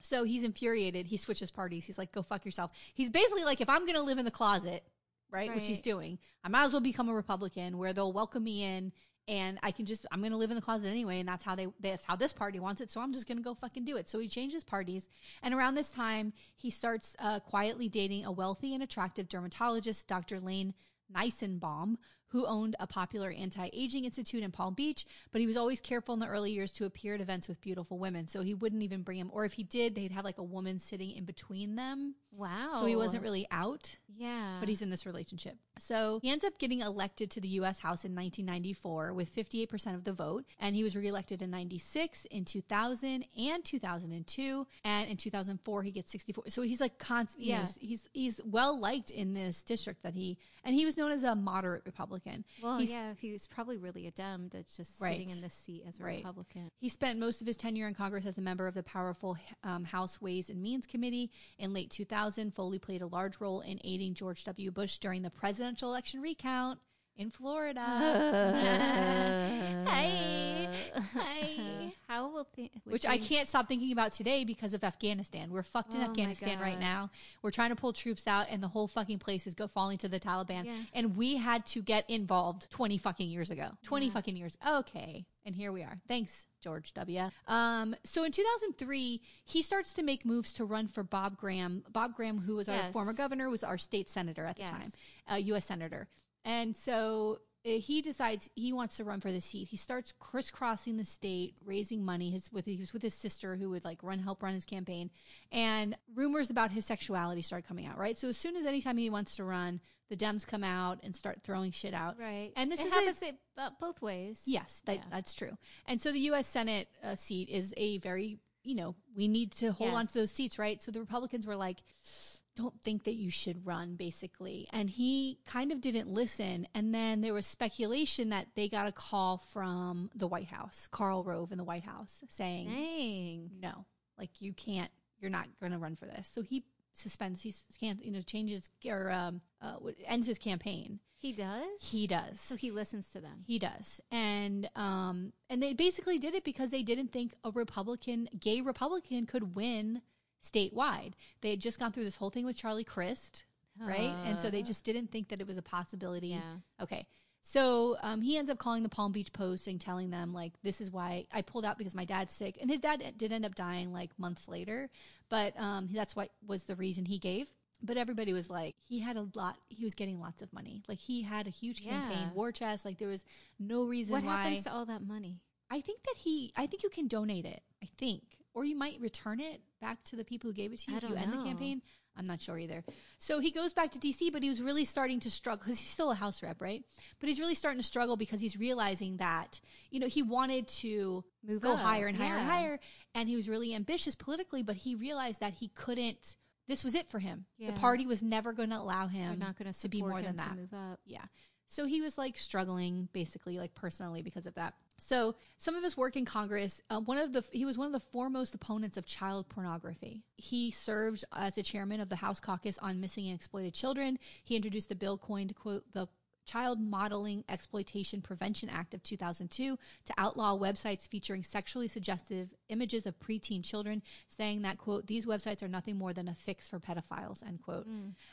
So he's infuriated. He switches parties. He's like, go fuck yourself. He's basically like, if I'm going to live in the closet, right, which he's doing, I might as well become a Republican where they'll welcome me in and I can just, I'm going to live in the closet anyway. And that's how they, that's how this party wants it. So I'm just going to go fucking do it. So he changes parties. And around this time, he starts uh, quietly dating a wealthy and attractive dermatologist, Dr. Layne Nisenbaum, who owned a popular anti-aging institute in Palm Beach, but he was always careful in the early years to appear at events with beautiful women. So he wouldn't even bring him, or if he did, they'd have like a woman sitting in between them. wow. So he wasn't really out, Yeah. but he's in this relationship. So he ends up getting elected to the U.S. House in 1994 with 58% of the vote, and he was reelected in 96, in 2000, and 2002, and in 2004 he gets 64. So he's like constant. Yeah, he's he's well liked in this district that he, and he was known as a moderate Republican. Well, He's- yeah, he was probably really a Dem that's just Right. sitting in this seat as a Right. Republican. He spent most of his tenure in Congress as a member of the powerful um, House Ways and Means Committee. In late 2000, Foley played a large role in aiding George W. Bush during the presidential election recount in Florida. [LAUGHS] Hi. [LAUGHS] Hi. How will th- Which I can't stop thinking about today because of Afghanistan. We're fucked in Oh Afghanistan right now. We're trying to pull troops out, and the whole fucking place is go falling to the Taliban. Yeah. And we had to get involved twenty fucking years ago. Twenty fucking years. Okay, and here we are. Thanks, George W. Um, so in 2003, he starts to make moves to run for Bob Graham. Bob Graham, who was our Yes. former governor, was our state senator at the Yes. time, uh, U.S. senator, and so uh, he decides he wants to run for the seat. He starts crisscrossing the state, raising money. His with he was with his sister who would like run help run his campaign, and rumors about his sexuality started coming out. Right, so as soon as anytime he wants to run, the Dems come out and start throwing shit out. Right. and this it is happens a, it, uh, both ways. yes, that, Yeah. that's true. And so the U.S. Senate uh, seat is a very you know we need to hold on to those seats, right? So the Republicans were like don't think that you should run basically and he kind of didn't listen and then there was speculation that they got a call from the white house karl rove in the white house saying Dang. no like you can't you're not going to run for this so he suspends he can't you know changes or um, uh, ends his campaign He does? he does so he listens to them. he does. And um and they basically did it because they didn't think a Republican, gay Republican could win statewide. They had just gone through this whole thing with Charlie Crist, right? and so they just didn't think that it was a possibility. Yeah. Okay. So um, he ends up calling the Palm Beach Post and telling them like, "This is why I pulled out because my dad's sick." And his dad did end up dying like months later, but um, that's what was the reason he gave. But everybody was like, he had a lot. He was getting lots of money. Like he had a huge campaign, Yeah. war chest. Like there was no reason What why. happens to all that money? I think that he. I think you can donate it. I think, or you might return it back to the people who gave it to you if you end the campaign. I'm not sure either. So he goes back to DC, but he was really starting to struggle because he's still a House rep, right? But he's really starting to struggle because he's realizing that you know he wanted to Move go up, higher and higher and higher, and he was really ambitious politically, but he realized that he couldn't. This was it for him. Yeah. The party was never going to allow him They're not going to be more than that. to move up. Yeah. So he was like struggling basically like personally because of that. So some of his work in Congress, uh, one of the he was one of the foremost opponents of child pornography. He served as the chairman of the House Caucus on Missing and Exploited Children. He introduced a bill coined quote the Child Modeling Exploitation Prevention Act of 2002 to outlaw websites featuring sexually suggestive images of preteen children, saying that, quote, these websites are nothing more than a fix for pedophiles, end quote.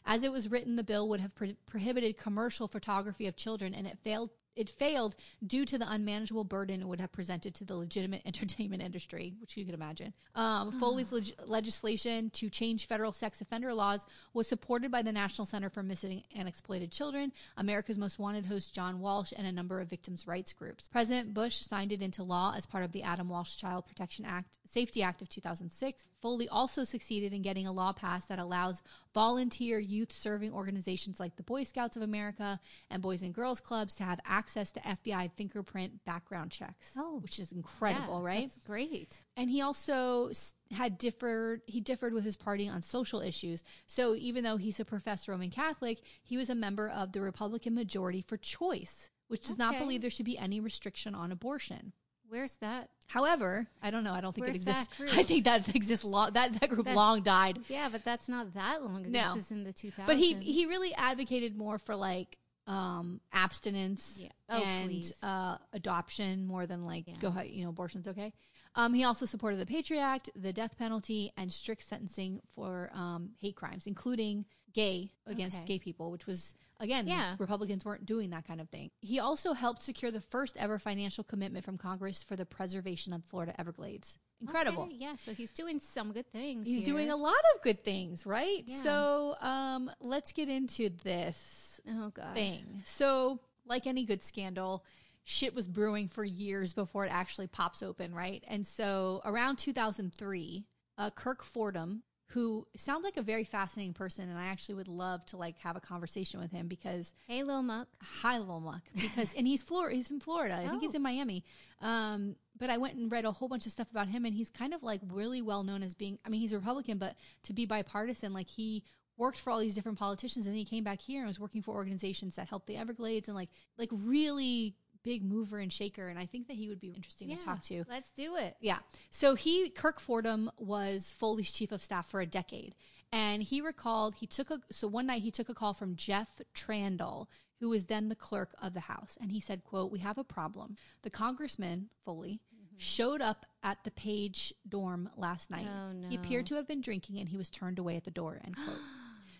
As it was written, the bill would have pro- prohibited commercial photography of children, and it failed. It failed due to the unmanageable burden it would have presented to the legitimate [LAUGHS] entertainment industry, which you could imagine. Um, Foley's leg- legislation to change federal sex offender laws was supported by the National Center for Missing and Exploited Children, America's Most Wanted host John Walsh, and a number of victims' rights groups. President Bush signed it into law as part of the Adam Walsh Child Protection Act, Safety Act of 2006. Foley also succeeded in getting a law passed that allows volunteer youth serving organizations like the Boy Scouts of America and Boys and Girls Clubs to have access to FBI fingerprint background checks. Oh, which is incredible, Yeah, right? That's great. and he also had differed he differed with his party on social issues so even though he's a professed roman catholic he was a member of the republican majority for choice which does not believe there should be any restriction on abortion Where's that? however i don't know i don't think Where's it exists [LAUGHS] i think that exists long that, that group That- long died Yeah, but that's not that long ago. No. This is in the 2000s. but he he really advocated more for like um abstinence Yeah. Oh, and please. uh adoption more than like Yeah. go ahead you know abortion's okay um he also supported the patriot act the death penalty and strict sentencing for um hate crimes including gay against Okay. gay people which was again Yeah. republicans weren't doing that kind of thing he also helped secure the first ever financial commitment from congress for the preservation of florida everglades incredible Okay, yeah, so he's doing some good things. He's here. doing a lot of good things, right? Yeah. So, um, let's get into this Oh god. thing. So, like any good scandal, shit was brewing for years before it actually pops open, right? And so, around 2003, uh, Kirk Fordham, who sounds like a very fascinating person, and I actually would love to like have a conversation with him because Hey, Lil Muck. Hi, Lil Muck, because and he's Florida. He's in Florida. I think he's Oh. in Miami. Um, but I went and read a whole bunch of stuff about him, and he's kind of like really well known as being. I mean, he's a Republican, but to be bipartisan, like he worked for all these different politicians, and he came back here and was working for organizations that helped the Everglades, and like like really big mover and shaker. And I think that he would be interesting to talk to. Let's do it. Yeah. So he, Kirk Fordham, was Foley's chief of staff for a decade. And he recalled, he took a, so one night he took a call from Jeff Trandahl, who was then the clerk of the House. And he said, quote, we have a problem. The congressman, Foley, mm-hmm. showed up at the Page dorm last night. Oh, no. He appeared to have been drinking and he was turned away at the door, end quote. [GASPS]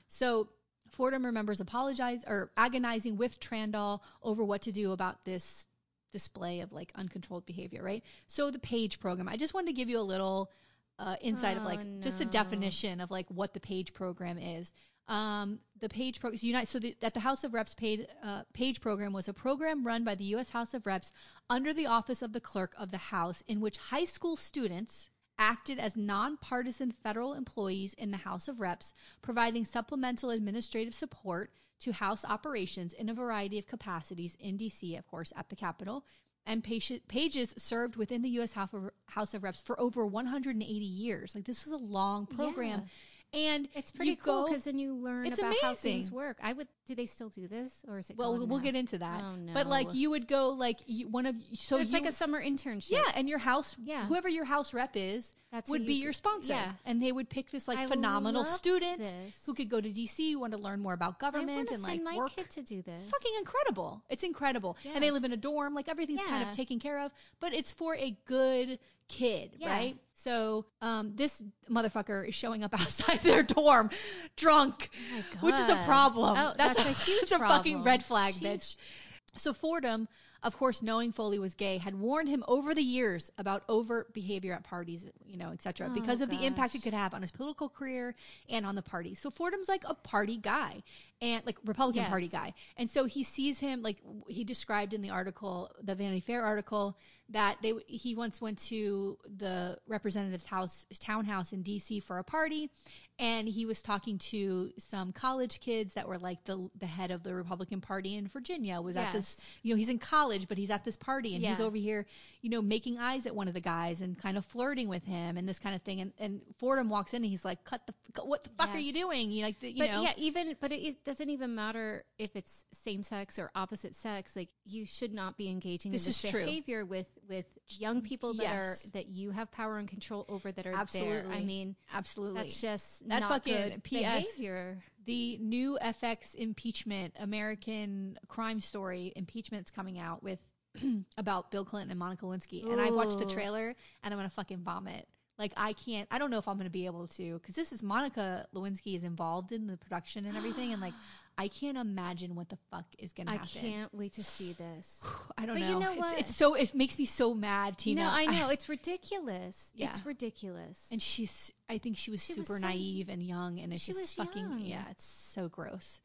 So Fordham remembers apologize or agonizing with Trandahl over what to do about this display of like uncontrolled behavior, right? So the page program. I just wanted to give you a little uh, insight of like Oh, just the definition of like what the page program is. Um, the page program, unite. So the, at the House of Reps, paid uh, page program was a program run by the U.S. House of Reps under the office of the clerk of the House, in which high school students acted as nonpartisan federal employees in the House of Reps, providing supplemental administrative support to House operations in a variety of capacities in D.C., of course, at the Capitol. And Pages served within the U.S. House of, Reps for over 180 years. Like, this was a long program. And It's pretty you cool because then you learn It's about how things amazing. work. I would. Do they still do this, or is it? well, we'll now? get into that. Oh, no. But like, you would go like you, one of so it's you, like a summer internship. yeah, and your house, Yeah. whoever your house rep is, That's would who be you your sponsor. yeah. and they would pick this like I phenomenal student this. who could go to DC, want to learn more about government and like my work. kid to do this. Fucking incredible! It's incredible, and they live in a dorm. Like everything's kind of taken care of, but it's for a good kid, Yeah. right? So, um, this motherfucker is showing up [LAUGHS] outside their dorm, drunk, Oh which is a problem. Oh, that's a huge [LAUGHS] that's a fucking red flag, Jeez. bitch. So Fordham, of course, knowing Foley was gay, had warned him over the years about overt behavior at parties, you know, etc., Oh, because of the impact it could have on his political career and on the party. So Fordham's like a party guy and like Republican Party guy. And so he sees him like he described in the article, the Vanity Fair article, that they he once went to the representative's house, townhouse in D.C. for a party, and he was talking to some college kids that were like the the head of the Republican Party in Virginia was at this, you know, he's in college, but he's at this party and he's over here, you know, making eyes at one of the guys and kind of flirting with him and this kind of thing. And and Fordham walks in and he's like, "Cut the, what the fuck are you doing?" You like, the, you but know, yeah, even but it, it doesn't even matter if it's same sex or opposite sex. Like you should not be engaging This in this is true. behavior with with young people that Yes. are that you have power and control over that are there. I mean, absolutely. that's just That not fucking PS behavior. the new FX impeachment American crime story impeachment's coming out with [CLEARS THROAT] about Bill Clinton and Monica Lewinsky, and I've watched the trailer and I'm gonna fucking vomit. Like I can't. I don't know if I'm gonna be able to because this is Monica Lewinsky is involved in the production and everything, and like I can't imagine what the fuck is gonna I happen. I can't wait to see [SIGHS] this. I don't But know. you know It's- what? It's, so it makes me so mad, Tina. no, I [SIGHS] know it's ridiculous. Yeah. It's ridiculous. and she's. I think she was She was super so- naive and young, and it's she just was fucking. young. Yeah, it's so gross.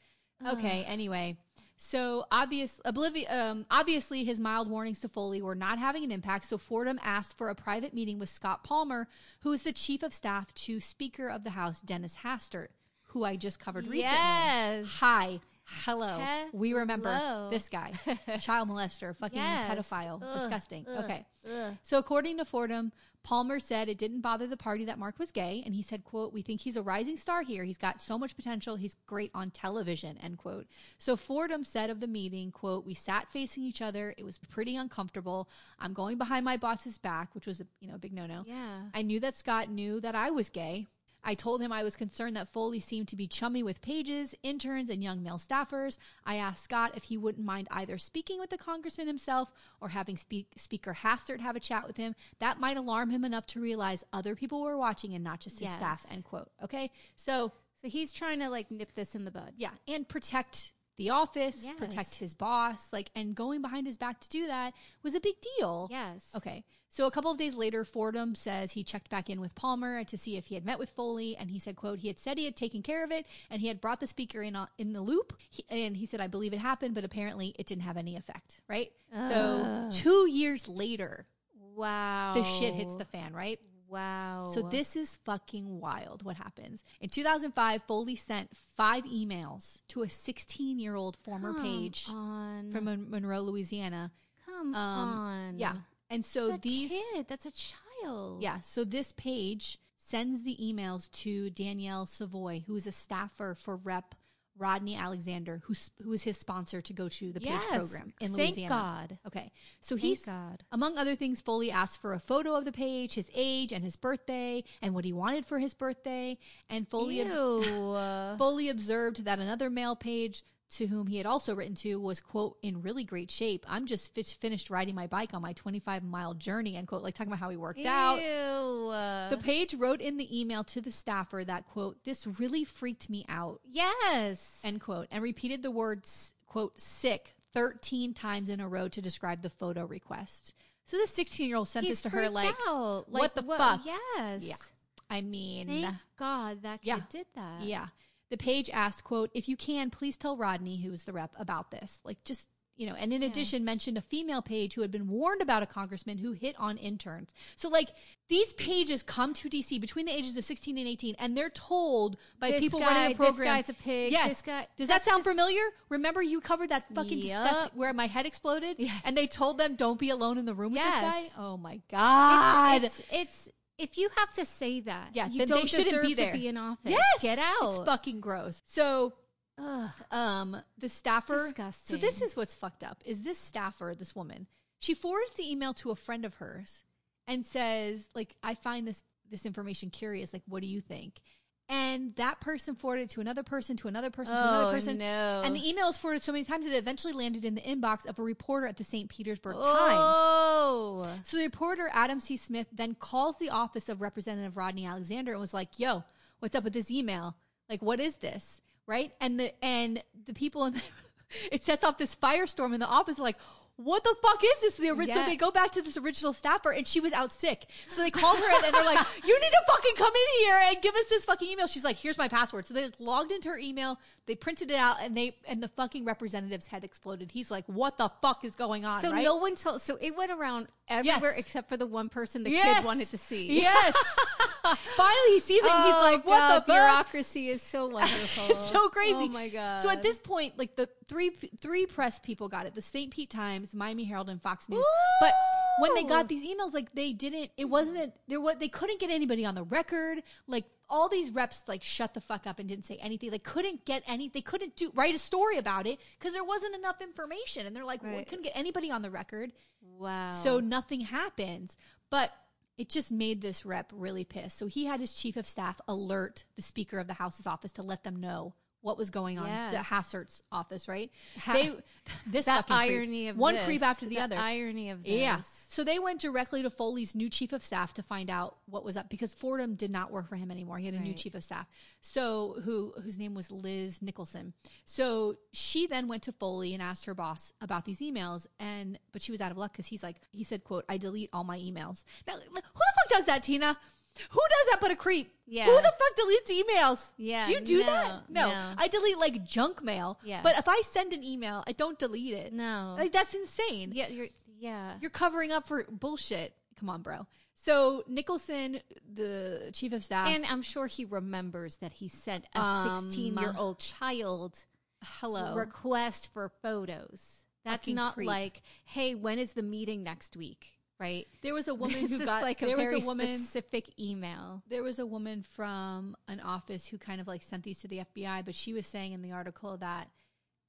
Okay. Anyway, So obvious, oblivi- um, obviously, his mild warnings to Foley were not having an impact. So Fordham asked for a private meeting with Scott Palmer, who is the chief of staff to Speaker of the House Dennis Hastert, who I just covered recently. Yes. Hi. Hello. We remember this guy, [LAUGHS] child molester, fucking Yes. pedophile, Ugh, disgusting. ugh, okay. ugh. So according to Fordham, Palmer said it didn't bother the party that Mark was gay, and he said, "quote We think he's a rising star here. He's got so much potential. He's great on television." End quote. So Fordham said of the meeting, "quote We sat facing each other. It was pretty uncomfortable. I'm going behind my boss's back, which was a you know a big no no. Yeah. I knew that Scott knew that I was gay." I told him I was concerned that Foley seemed to be chummy with pages, interns, and young male staffers. I asked Scott if he wouldn't mind either speaking with the congressman himself or having speak, Speaker Hastert have a chat with him. That might alarm him enough to realize other people were watching and not just his Yes. staff. End quote. Okay, so So he's trying to like nip this in the bud. yeah, and protect the office, Yes. protect his boss, like, and going behind his back to do that was a big deal. Yes. Okay. So a couple of days later, Fordham says he checked back in with Palmer to see if he had met with Foley, and he said, "quote He had said he had taken care of it, and he had brought the speaker in on, in the loop." He, and he said, "I believe it happened, but apparently it didn't have any effect." Right. So two years later, Wow. the shit hits the fan. Right. Wow. So this is fucking wild. What happens in 2005? Foley sent five emails to a 16 year old former Come page on. from Mon- Monroe, Louisiana. Come Um, on. Yeah. And so That's these kid. That's a child. Yeah. So this page sends the emails to Danielle Savoy, who is a staffer for Rep Rodney Alexander, who's who is his sponsor to go to the page program in Louisiana. Thank. God. Okay. So Thank he's God. among other things, Foley asked for a photo of the page, his age, and his birthday, and what he wanted for his birthday. And Foley obs- [LAUGHS] Foley observed that another male page to whom he had also written to was quote in really great shape. I'm just fi- finished riding my bike on my 25 mile journey end quote like talking about how he worked out. Ew. Uh, The page wrote in the email to the staffer that quote this really freaked me out yes. end quote and repeated the words quote sick 13 times in a row to describe the photo request. So this 16 year old sent He's this to her like out. what the fuck? Yes. Yeah. I mean Thank God that kid Yeah. did that. Yeah. The page asked, quote, if you can, please tell Rodney, who is the rep, about this. Like just you know, and in addition mentioned a female page who had been warned about a congressman who hit on interns. So like these pages come to DC between the ages of 16 and 18 and they're told by This people guy- running the this program. guy's a pig, Yes. this guy- Does that sound just- familiar? Remember you covered that fucking disgusting where my head exploded Yes. and they told them don't be alone in the room with this guy? Oh my god. It's, it's it's if you have to say that, yeah, you don't deserve be to be in office. Yes. get out. It's fucking gross. So Ugh. um the staffer disgusting. so this is what's fucked up is this staffer this woman she forwards the email to a friend of hers and says like i find this this information curious like what do you think and that person forwarded it to another person to another person to another Oh, person no. and the email was forwarded so many times that it eventually landed in the inbox of a reporter at the st petersburg oh. times Oh, so the reporter Adam C. Smith then calls the office of Representative Rodney Alexander and was like, "Yo, what's up with this email? Like, what is this?" Right? And the and the people in the, [LAUGHS] it sets off this firestorm in the office. Like, what the fuck is this? The ori- So they go back to this original staffer, and she was out sick. So they called her and they're like, "You need to fucking come in here and give us this fucking email." She's like, "Here's my password." So they logged into her email, they printed it out, and they and the fucking representative's head exploded. He's like, "What the fuck is going on?" so right? no one told. So it went around everywhere Yes. except for the one person the Yes. kid wanted to see. Yes. [LAUGHS] [LAUGHS] Finally, he sees it. and he's Oh, like, "What God, the fuck?" bureaucracy is so wonderful. [LAUGHS] It's so crazy. Oh my god. So at this point, like the three three press people got it: the St. Pete Times, Miami Herald, and Fox News. But when they got these emails, like they didn't. It wasn't. A, there was. They couldn't get anybody on the record. Like all these reps, like shut the fuck up and didn't say anything. They couldn't get any. They couldn't do write a story about it because there wasn't enough information. And they're like, well, we couldn't get anybody on the record. wow. So nothing happens. But it just made this rep really pissed. So he had his chief of staff alert the Speaker of the House's office to let them know what was going on. The Yes. Hastert's office, right? Ha- they this [LAUGHS] that fucking creep. irony of one this, creep after the, the other. Irony of this. Yeah. So they went directly to Foley's new chief of staff to find out what was up because Fordham did not work for him anymore. He had a new chief of staff. So who whose name was Liz Nicholson. So she then went to Foley and asked her boss about these emails and but she was out of luck cuz he's like he said quote I delete all my emails. Now who the fuck does that, Tina? Who does that but a creep? Yeah. Who the fuck deletes emails? Yeah, Do you do no, that? No. no. I delete like junk mail. Yes. But if I send an email, I don't delete it. No. Like that's insane. yeah, you're yeah. You're covering up for bullshit. Come on, bro. So Nicholson, the chief of staff, and I'm sure he remembers that he sent a Um, 16 year old child hello. request for photos. That's not creep. like, hey, when is the meeting next week? Right? there was a [LAUGHS] woman who got like a there very was a woman specific email. there was a woman from an office who kind of like sent these to the FBI, but she was saying in the article that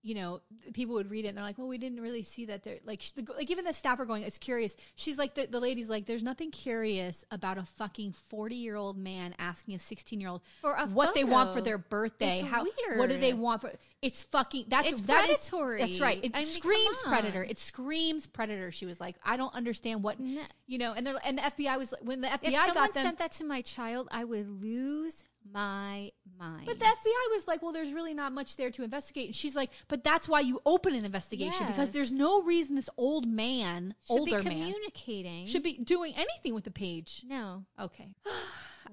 you know people would read it and they're like, well, we didn't really see that. They're like, the, like even the staff are going, it's curious. She's like, the, the lady's like, there's nothing curious about a fucking forty year old man asking a sixteen year old For a what they want for their birthday. It's How what do they want for? It's fucking. That's It's that is- predatory. that's right. It I screams predator. It screams predator. She was like, I don't understand what No. you know. And they're and the FBI was when the FBI got them. sent that to my child, I would lose my mind. But the FBI was like, well, there's really not much there to investigate. And she's like, but that's why you open an investigation because there's no reason this old man, should older be man, communicating. should be doing anything with the page. no, Okay. [SIGHS]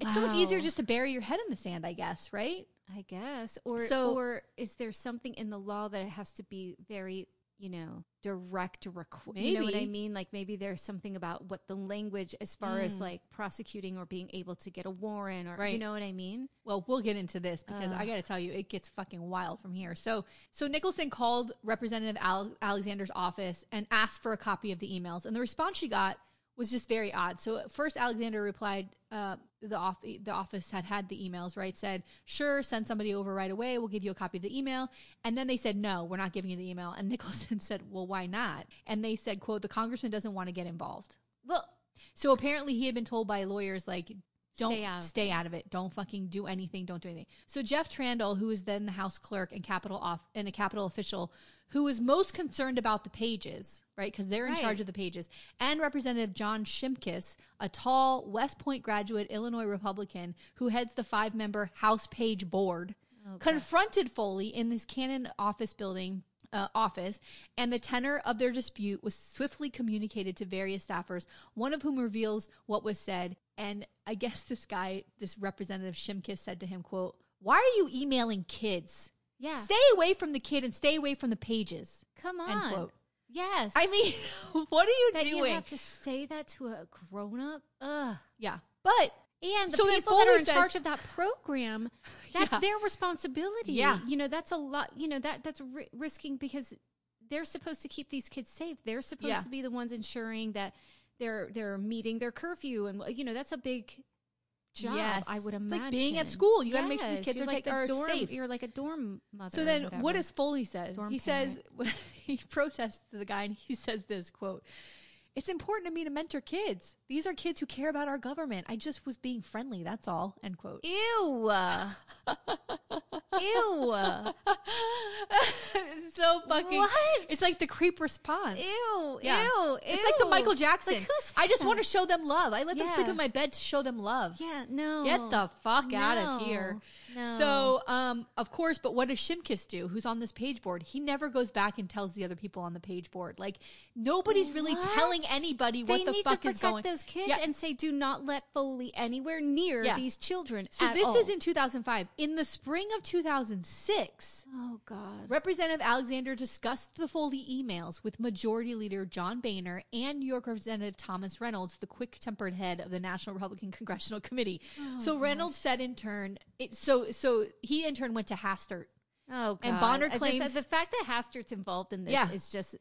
It's so much easier just to bury your head in the sand, I guess, right? I guess. Or So- or is there something in the law that it has to be very, you know, direct requ- You know what I mean? Like maybe there's something about what the language as far as Mm. like prosecuting or being able to get a warrant or you know what I mean? Well, we'll get into this because I got to tell you, it gets fucking wild from here. So, so Nicholson called Representative Al- Alexander's office and asked for a copy of the emails, and the response she got was just very odd. So, at first Alexander replied, uh, "the off- the office had had the emails, right? Said, sure, send somebody over right away. We'll give you a copy of the email." And then they said, "No, we're not giving you the email." And [LAUGHS] Nicholson said, "Well, why not?" And they said, "quote The congressman doesn't want to get involved." Well, So apparently he had been told by lawyers like don't Stay out of stay out of it. Don't fucking do anything. Don't do anything. So Jeff Trandahl, who was then the House clerk and Capitol off and a Capitol official, who was most concerned about the pages, right? Because they're in Right. charge of the pages, and Representative John Shimkus, a tall West Point graduate Illinois Republican who heads the five-member House Page Board, confronted Foley in this Cannon office building uh, office, and the tenor of their dispute was swiftly communicated to various staffers, one of whom reveals what was said. And I guess this guy, this representative Shimkus, said to him, "quote Why are you emailing kids? Yeah. Stay away from the kid and stay away from the pages." Come End on. quote. Yes. I mean, [LAUGHS] what are you that doing? you have to say that to a grown up. Ugh. yeah, but And the So people that are in says- charge of that program, [LAUGHS] that's Yeah. their responsibility. Yeah. You know, that's a lot, you know, that that's ri- risking because they're supposed to keep these kids safe. They're supposed Yeah. to be the ones ensuring that they're they're meeting their curfew and you know, that's a big job, Yes. I would It's imagine. like being at school. You gotta make sure these kids You're are like take- the are dorm, safe. You're like a dorm mother. So then, what does Foley? Dorm he says [LAUGHS] he protests to the guy, and he says this quote: "It's important to me to mentor kids. These are kids who care about our government. I just was being friendly. That's all." End quote. Ew. [LAUGHS] Ew. [LAUGHS] So fucking. What? It's like the creep response. Ew. Yeah. Ew. It's like the. Michael Jackson. Like, I just want to show them love. I let them sleep in my bed to show them love. Yeah, no. Get the fuck out of here. No. So, um, of course, but what does Shimkus do? Who's on this page board? He never goes back and tells the other people on the page board. Like nobody's really telling anybody what they the need fuck to is going. those kids Yeah. and say, do not let Foley anywhere near Yeah. these children. So this all. is in 2005. In the spring of 2006, Oh God. Representative Alexander discussed the Foley emails with Majority Leader John Boehner and New York Representative Thomas Reynolds, the quick-tempered head of the National Republican Congressional Committee. Oh, so Reynolds said in turn, it, so so he in turn went to Hastert. Oh God. And Boehner claims- the fact that Hastert's involved in this Yeah. is just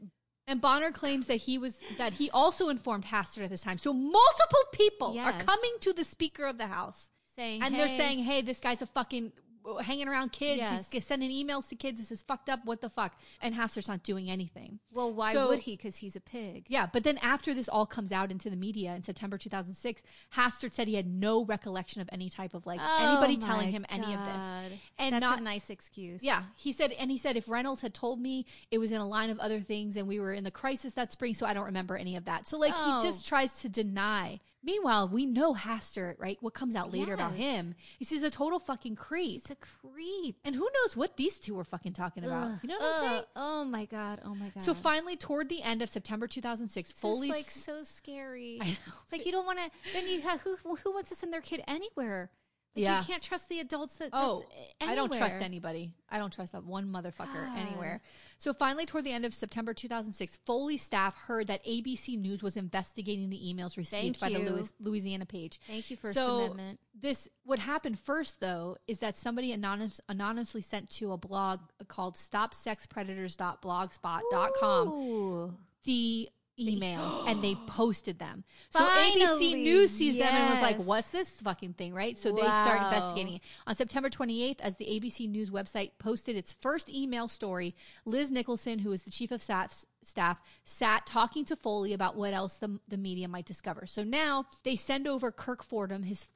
And Boehner claims that he was that he also informed Hastert at this time. So multiple people are coming to the Speaker of the House saying, and they're saying, "Hey, this guy's a fucking hanging around kids. Yes. He's sending emails to kids. This is fucked up. What the fuck?" And Hastert's not doing anything. well, why So- would he? Because he's a pig. Yeah, but then after this all comes out into the media in September 2006, Hastert said he had no recollection of any type of like oh anybody Oh, telling my him any of this. And That's not a nice excuse. Yeah, he said, and he said if Reynolds had told me it was in a line of other things, and we were in the crisis that spring, so I don't remember any of that. So like Oh. he just oh. tries to deny Meanwhile, we know Hastert, right? What comes out later about Yes. him is he's a total fucking creep. What comes out later about him is he's a total fucking creep. He's a creep. And who knows what these two were fucking talking about? Ugh, you know what I'm saying? Oh my god. Oh my god. So finally, toward the end of September 2006, This is Foley's like so scary. I know. It's like you don't want to. Then you have who who wants to send their kid anywhere? Like Yeah. you can't trust the adults that. Oh, I don't trust anybody. I don't trust that one motherfucker God. anywhere. So finally, toward the end of September 2006, Foley staff heard that ABC News was investigating the emails received Thank by the you. Louis, Louisiana page. Thank you, First So, Amendment. This what happened first though is that somebody anonymous, anonymously sent to a blog called stopsexpredators.blogspot.com Ooh. the emails and they [GASPS] posted them. So ABC News sees them and was like, "What's this fucking thing?" Right? So they start investigating. it. On September 28th, as the ABC News website posted its first email story, Liz Nicholson, who is the chief of staff, staff sat talking to Foley about what else the, the media might discover. So now they send over Kirk Fordham, his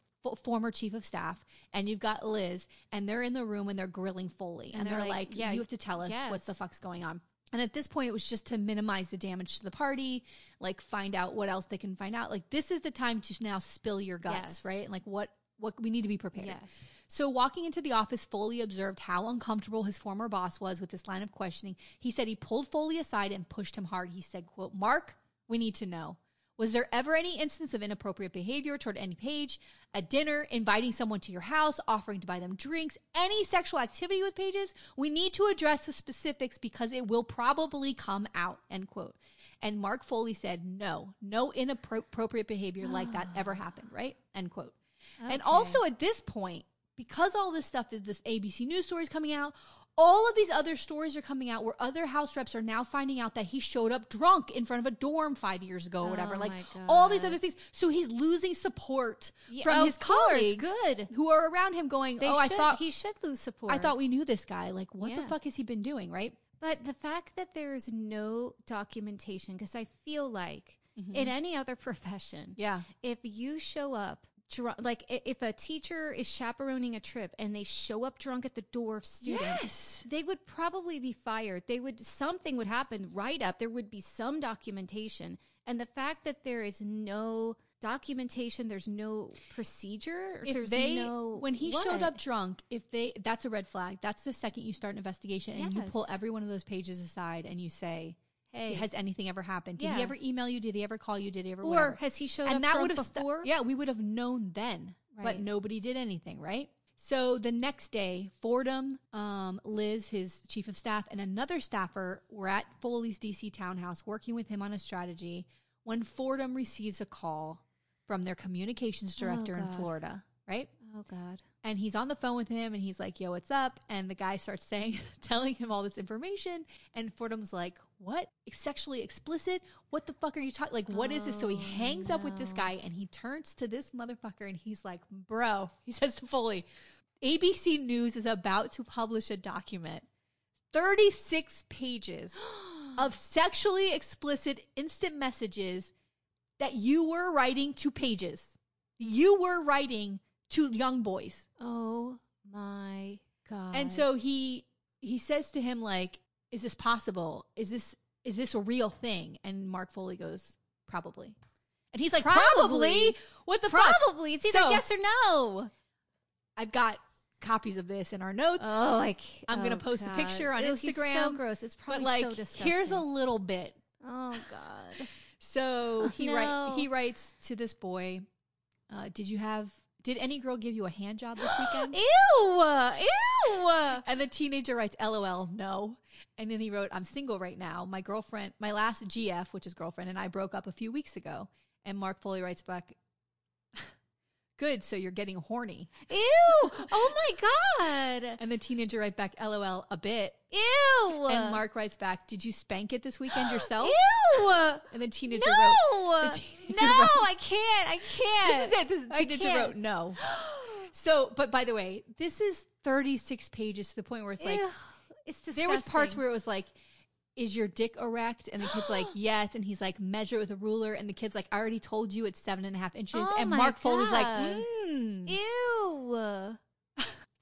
former chief of staff, and you've got Liz, and they're in the room and they're grilling Foley, and, And they're, they're like, like, yeah, "You have to tell us what the fuck's going on." And at this point, it was just to minimize the damage to the party, like find out what else they can find out. Like this is the time to now spill your guts, Yes. right? Like what what we need to be prepared. Yes. So walking into the office, Foley observed how uncomfortable his former boss was with this line of questioning. He said he pulled Foley aside and pushed him hard. He said, "Quote, Mark, we need to know." Was there ever any instance of inappropriate behavior toward any page? A dinner, inviting someone to your house, offering to buy them drinks, any sexual activity with pages? We need to address the specifics because it will probably come out. End quote. And Mark Foley said, no, no inappropriate behavior like that ever [SIGHS] happened, right? End quote. And also at this point, because all this stuff is this ABC News story is coming out, all of these other stories are coming out where other house reps are now finding out that he showed up drunk in front of a dorm five years ago or whatever. Oh like all these other things. So he's losing support Yeah, from his colleagues good. who are around him going, They Oh, I should, thought he should lose support. I thought we knew this guy. Like, what the fuck has he been doing, right? But the fact that there's no documentation, because I feel like Mm-hmm. in any other [LAUGHS] profession, Yeah. if you show up like if a teacher is chaperoning a trip and they show up drunk at the door of students, Yes. they would probably be fired. They would something would happen right up. There would be some documentation, and the fact that there is no documentation, there's no procedure. If there's they, no when he showed up drunk, if they, that's a red flag. That's the second you start an investigation and you pull every one of those pages aside and you say, Hey. has anything ever happened? Did he ever email you? Did he ever call you? Did he ever? or whatever? has he showed and up that would have before? yeah, we would have known then, but nobody did anything, right? So the next day, Fordham, um, Liz, his chief of staff, and another staffer were at Foley's DC townhouse working with him on a strategy when Fordham receives a call from their communications director in Florida, right? Oh God. And he's on the phone with him and he's like, yo, what's up? And the guy starts saying, [LAUGHS] telling him all this information. And Fordham's like, what? Sexually explicit? What the fuck are you talking? Like, what is this? So he Oh, hangs up with this guy and he turns to this motherfucker and he's like, bro, [LAUGHS] he says to Foley, ABC News is about to publish a document, 36 pages [GASPS] of sexually explicit instant messages that you were writing to pages. You were writing to young boys. Oh my God. And so he he says to him like, "Is this possible? Is this is this a real thing?" And Mark Foley goes, "Probably." And he's like, "Probably? Probably. What the fuck?" probably it's either So- yes or no. I've got copies of this in our notes. Oh, like I'm gonna post a picture on Ew, Instagram. so gross. It's but probably like, so disgusting. here's a little bit. oh God. So he write, he writes to this boy, uh, "Did you have? Did any girl give you a hand job this weekend?" [GASPS] Ew. Ew. And the teenager writes, LOL, no. And then he wrote, I'm single right now. My girlfriend, my last GF, which is girlfriend, and I broke up a few weeks ago. And Mark Foley writes back, Good, so you're getting horny. Ew. Oh my God. And the teenager writes back, LOL, a bit. Ew. And Mark writes back, Did you spank it this weekend yourself? Ew. And the teenager No. wrote, the teenager no, wrote- I can't. I can't. This is it. This I teenager wrote no. So, but by the way, this is 36 pages to the point where it's like, It's disgusting. there was parts where it was like is your dick erect and the kid's like [GASPS] yes and he's like measure it with a ruler and the kid's like i already told you it's seven and a half inches Oh and mark foley's like mm. Ew.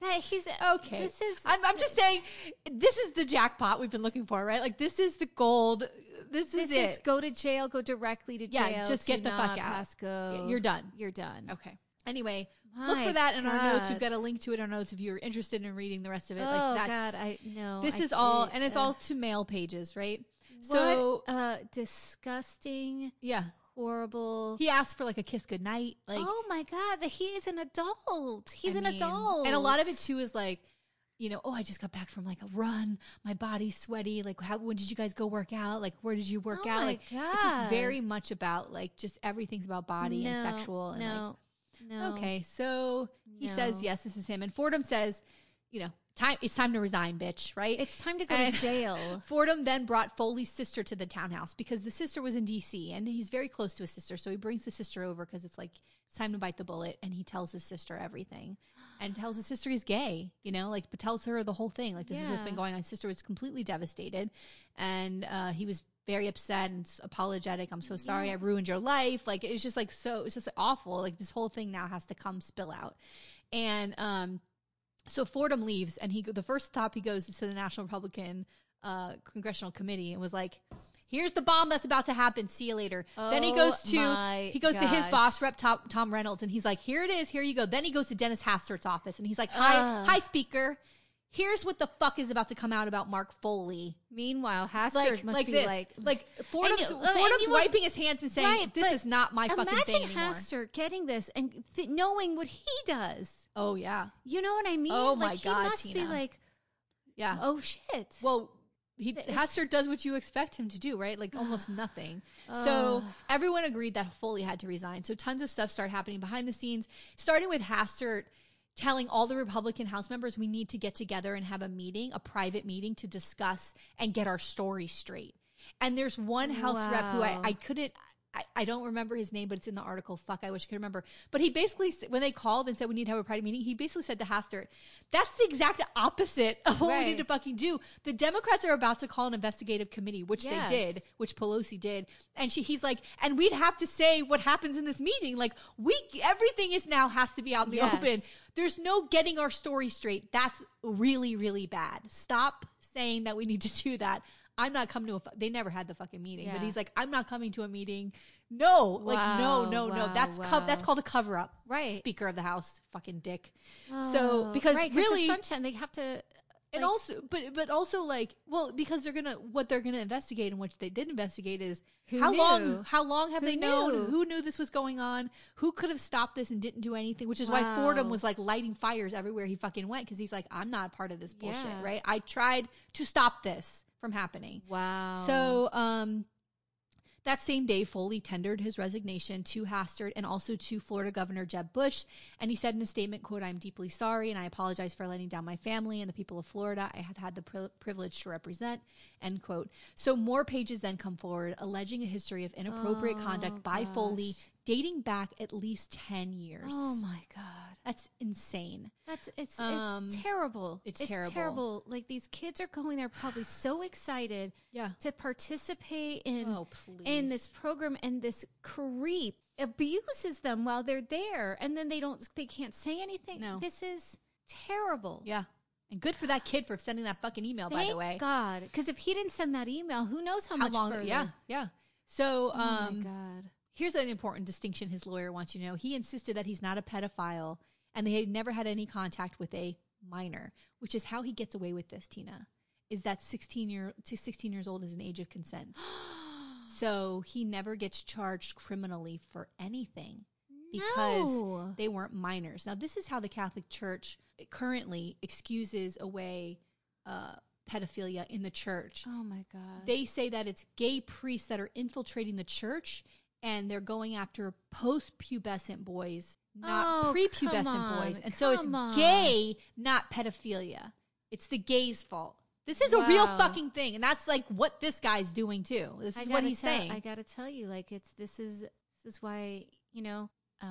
that he's okay This is I'm, I'm just saying this is the jackpot we've been looking for right like this is the gold this, This is is it. go to jail, go directly to jail. Yeah, just get the fuck out. Pasco. You're done. You're done. Okay. Anyway, look for that in our notes. We've got a link to it in our notes if you're interested in reading the rest of it. Oh like that's God, I know. this I is all and it's all to mail pages, right? so So uh, disgusting, yeah. horrible. He asked for like a kiss goodnight. Like oh my God, that he is an adult. He's I an mean, adult, And a lot of it too is like, you know, oh, I just got back from like a run. My body's sweaty. Like, how when did you guys go work out? Like, where did you work Oh out? Like, it's just very much about like just everything's about body and sexual and like No, no. Okay, so he says yes, this is him, and Fordham says, you know, time it's time to resign, bitch. Right? It's time to go And- to jail. [LAUGHS] Fordham then brought Foley's sister to the townhouse because the sister was in D.C. and he's very close to his sister, so he brings the sister over because it's like it's time to bite the bullet, and he tells his sister everything, and tells his sister he's gay, you know, like but tells her the whole thing, like this is what's been going on. His sister was completely devastated, and uh, he was very upset and apologetic. I'm so sorry, I ruined your life. Like it's just like so, it's just awful. Like this whole thing now has to come spill out, and um, so Fordham leaves, and he the first stop he goes is to the National Republican uh, Congressional Committee, and was like, "Here's the bomb that's about to happen. See you later." then he Oh goes to he goes to his boss, Rep Tom, Tom Reynolds, and he's like, "Here it is. Here you go." Then he goes to Dennis Hastert's office, and he's like, "Hi, Ugh. hi, Speaker. Here's what the fuck is about to come out about Mark Foley." Meanwhile, Hastert Like, must like be this, like, like Fordham's, uh, and Fordham's would- wiping his hands and saying, Right, "This is not my fucking thing anymore." Imagine Hastert getting this and th- knowing what he does. oh yeah, You know what I mean? Oh, my like, God, he must Tina. be like, yeah. oh shit. Well, he It's- Hastert does what you expect him to do, right? Like almost [SIGHS] nothing. So everyone agreed that Foley had to resign. So tons of stuff started happening behind the scenes, starting with Hastert telling all the Republican House members we need to get together and have a meeting, a private meeting to discuss and get our story straight. And there's one House rep who I, I couldn't. I, I don't remember his name, but it's in the article. Fuck, I wish I could remember. But he basically, when they called and said we need to have a private meeting, he basically said to Hastert, "That's the exact opposite of what we need to fucking do." The Democrats are about to call an investigative committee, which Yes. they did, which Pelosi did, and she, he's like, "And we'd have to say what happens in this meeting. Like, we everything is now has to be out in the Yes. open. There's no getting our story straight. That's really, really bad. Stop saying that we need to do that." I'm not coming to a. fu- They never had the fucking meeting, but he's like, I'm not coming to a meeting. No, like no, Wow, no, no. wow, That's co- that's called a cover up. Right. Speaker of the House, fucking dick. so Oh, because right, really, the sunshine, they have to. and like- also, but but also like, well, because they're gonna what they're gonna investigate and what they did investigate is how knew? long how long have Who they known? knew? Who knew this was going on? Who could have stopped this and didn't do anything? Which is why Fordham was like lighting fires everywhere he fucking went because he's like, I'm not part of this bullshit, Yeah. right? I tried to stop this from happening. Wow. So, um, that same day, Foley tendered his resignation to Hastert and also to Florida Governor Jeb Bush. And he said in a statement, quote, I'm deeply sorry and I apologize for letting down my family and the people of Florida I have had the pri- privilege to represent, end quote. So more pages then come forward alleging a history of inappropriate Oh, conduct by Foley gosh. Dating back at least 10 years. oh my god. That's insane. That's it's Um, it's terrible. it's it's terrible. terrible. Like these kids are going there probably so excited Yeah. to participate in Oh, in this program and this creep abuses them while they're there and then they don't they can't say anything. No. This is terrible. Yeah. And good for that kid for sending that fucking email, by the way. God. Because if he didn't send that email, who knows how, How much long? further. Yeah. Yeah. So, Oh um, my God. Here's an important distinction his lawyer wants you to know. He insisted that he's not a pedophile and they had never had any contact with a minor, which is how he gets away with this, Tina. Is that 16 year to 16 years old is an age of consent. [GASPS] so he never gets charged criminally for anything because No. they weren't minors. Now this is how the Catholic Church currently excuses away uh, pedophilia in the church Oh my God. they say that it's gay priests that are infiltrating the church and they're going after post-pubescent boys, not Oh, prepubescent come boys. And so it's on. gay, not pedophilia. It's the gay's fault. This is a real fucking thing. And that's like what this guy's doing too. This is what he's tell- saying. I gotta tell you, like it's this is this is why you know uh,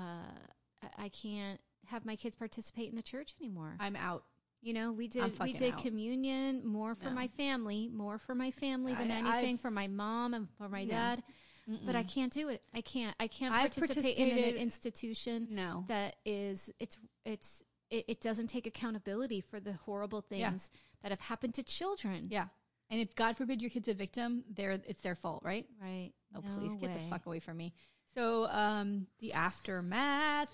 I- I can't have my kids participate in the church anymore. I'm out. you know, we did we did out. communion more for No. my family, more for my family than I- anything I've- for my mom and for my Yeah. dad. But I can't do it. I can't. I can't I've participate in an institution No. that is it's it's it, it doesn't take accountability for the horrible Yeah. things that have happened to children. Yeah. And if God forbid your kid's a victim, they're it's their fault, right? Right. Oh, No please get the fuck away from me. So, um, the aftermath.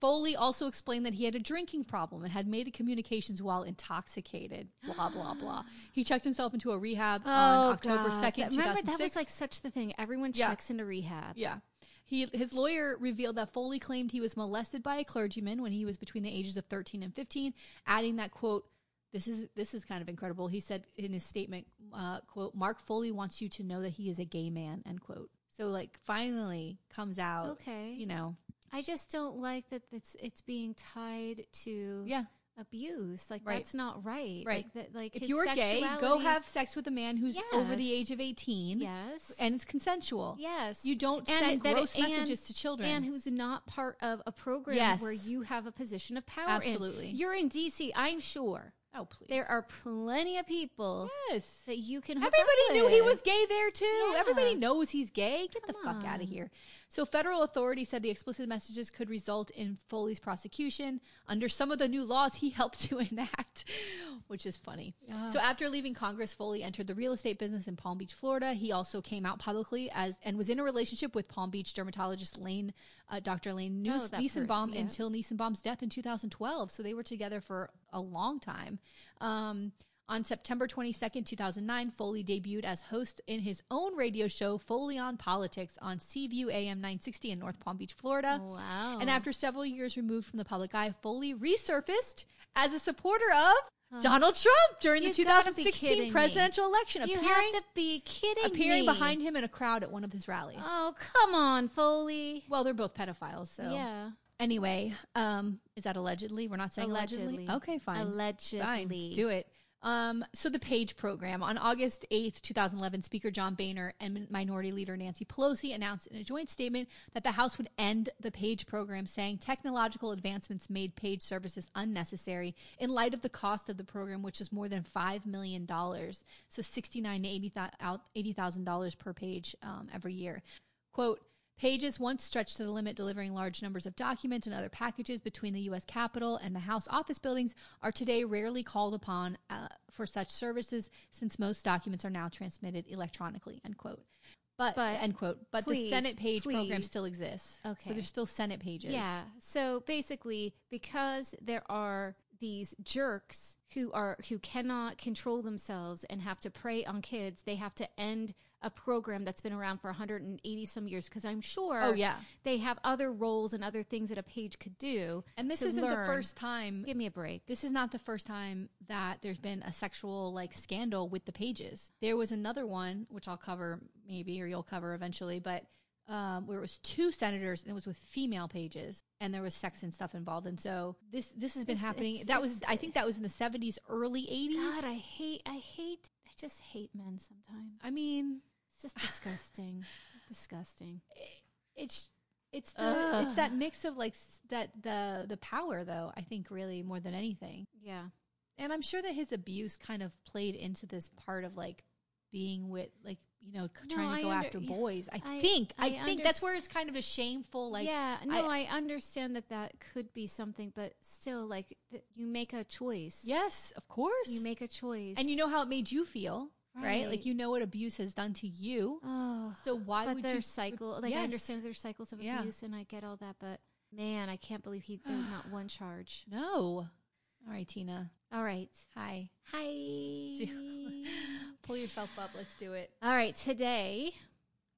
Foley also explained that he had a drinking problem and had made the communications while intoxicated. Blah blah blah. [GASPS] He checked himself into a rehab on October Oh, second, Remember that was like such the thing. Everyone Yeah. checks into rehab. Yeah. He, his lawyer revealed that Foley claimed he was molested by a clergyman when he was between the ages of 13 and 15, adding that quote, this is this is kind of incredible. He said in his statement, uh, quote, Mark Foley wants you to know that he is a gay man, end quote. So like finally comes out, Okay. you know, I just don't like that it's it's being tied to yeah, abuse. Like Right. that's not right. Right. Like that like if you're gay, go have sex with a man who's over the age of 18 Yes. and it's consensual. yes. You don't And send that- gross and- messages to children. and who's not part of a program Yes. where you have a position of power. in. Absolutely. You're in DC, I'm sure. oh, please. There are plenty of people yes. that you can Everybody knew he was gay there too. Yeah. Everybody knows he's gay. Get the Come fuck out of here. So federal authorities said the explicit messages could result in Foley's prosecution under some of the new laws he helped [LAUGHS] to enact, which is funny. So after leaving Congress, Foley entered the real estate business in Palm Beach, Florida. He also came out publicly as and was in a relationship with Palm Beach dermatologist Layne, uh, Dr. Layne Oh, Neus- that Nisenbaum yeah. until Nisenbaum's death in 2012. So they were together for a long time. Um, on September 22nd, 2009, Foley debuted as host in his own radio show, Foley on Politics, on CView AM 960 in North Palm Beach, Florida. Wow. And after several years removed from the public eye, Foley resurfaced as a supporter of Donald Trump during the You gotta 2016 kidding me. presidential election, you appearing, have to be kidding appearing me. behind him in a crowd at one of his rallies. Oh, come on, Foley. Well, they're both pedophiles, so Yeah. Anyway, um, is that allegedly? We're not saying allegedly. Allegedly. Okay, fine. Allegedly. Fine, do it. Um, so the Page program on August 8th, 2011, Speaker John Boehner and Minority Leader Nancy Pelosi announced in a joint statement that the House would end the Page program, saying technological advancements made Page services unnecessary in light of the cost of the program, which is more than $5 million. So 69 to $80,000 per page um, every year. Quote, Pages once stretched to the limit, delivering large numbers of documents and other packages between the U.S. Capitol and the House office buildings, are today rarely called upon uh, for such services since most documents are now transmitted electronically. End quote. But, But end quote. But the Senate page program still exists. Okay. So there's still Senate pages. Yeah. So basically, because there are these jerks who are who cannot control themselves and have to prey on kids, they have to end a program that's been around for 180 some years because I'm sure Oh, yeah. they have other roles and other things that a page could do. And this isn't the first time. Give me a break. This is not the first time that there's been a sexual like scandal with the pages. There was another one, which I'll cover maybe, or you'll cover eventually, but um, where it was two senators and it was with female pages, and there was sex and stuff involved. And so this this has been It's- happening. it's- that was I think that was in the seventies, early eighties. God, I hate, I hate, I just hate men sometimes. I mean, It's just disgusting. [LAUGHS] disgusting. it's it's the it's that mix of like s- that the the power though. I think really more than anything. Yeah. and I'm sure that his abuse kind of played into this part of like being with like you know c- No, trying to I go under- after yeah, boys. I, I- think I, I think that's where underst- it's kind of a shameful like yeah, no, I- I, understand that that could be something, but still, like th- you make a choice. yes, of course. you make a choice, and you know how it made you feel, right? Right. Like you know what abuse has done to you. Oh, So why but would there's you cycle. Like I Yes. understand there's cycles of Yeah. abuse, and I get all that, but man, I can't believe he there's not one [SIGHS] charge. No. All right, Tina. All right, Hi. hi. [LAUGHS] Pull yourself up. Let's do it. All right, today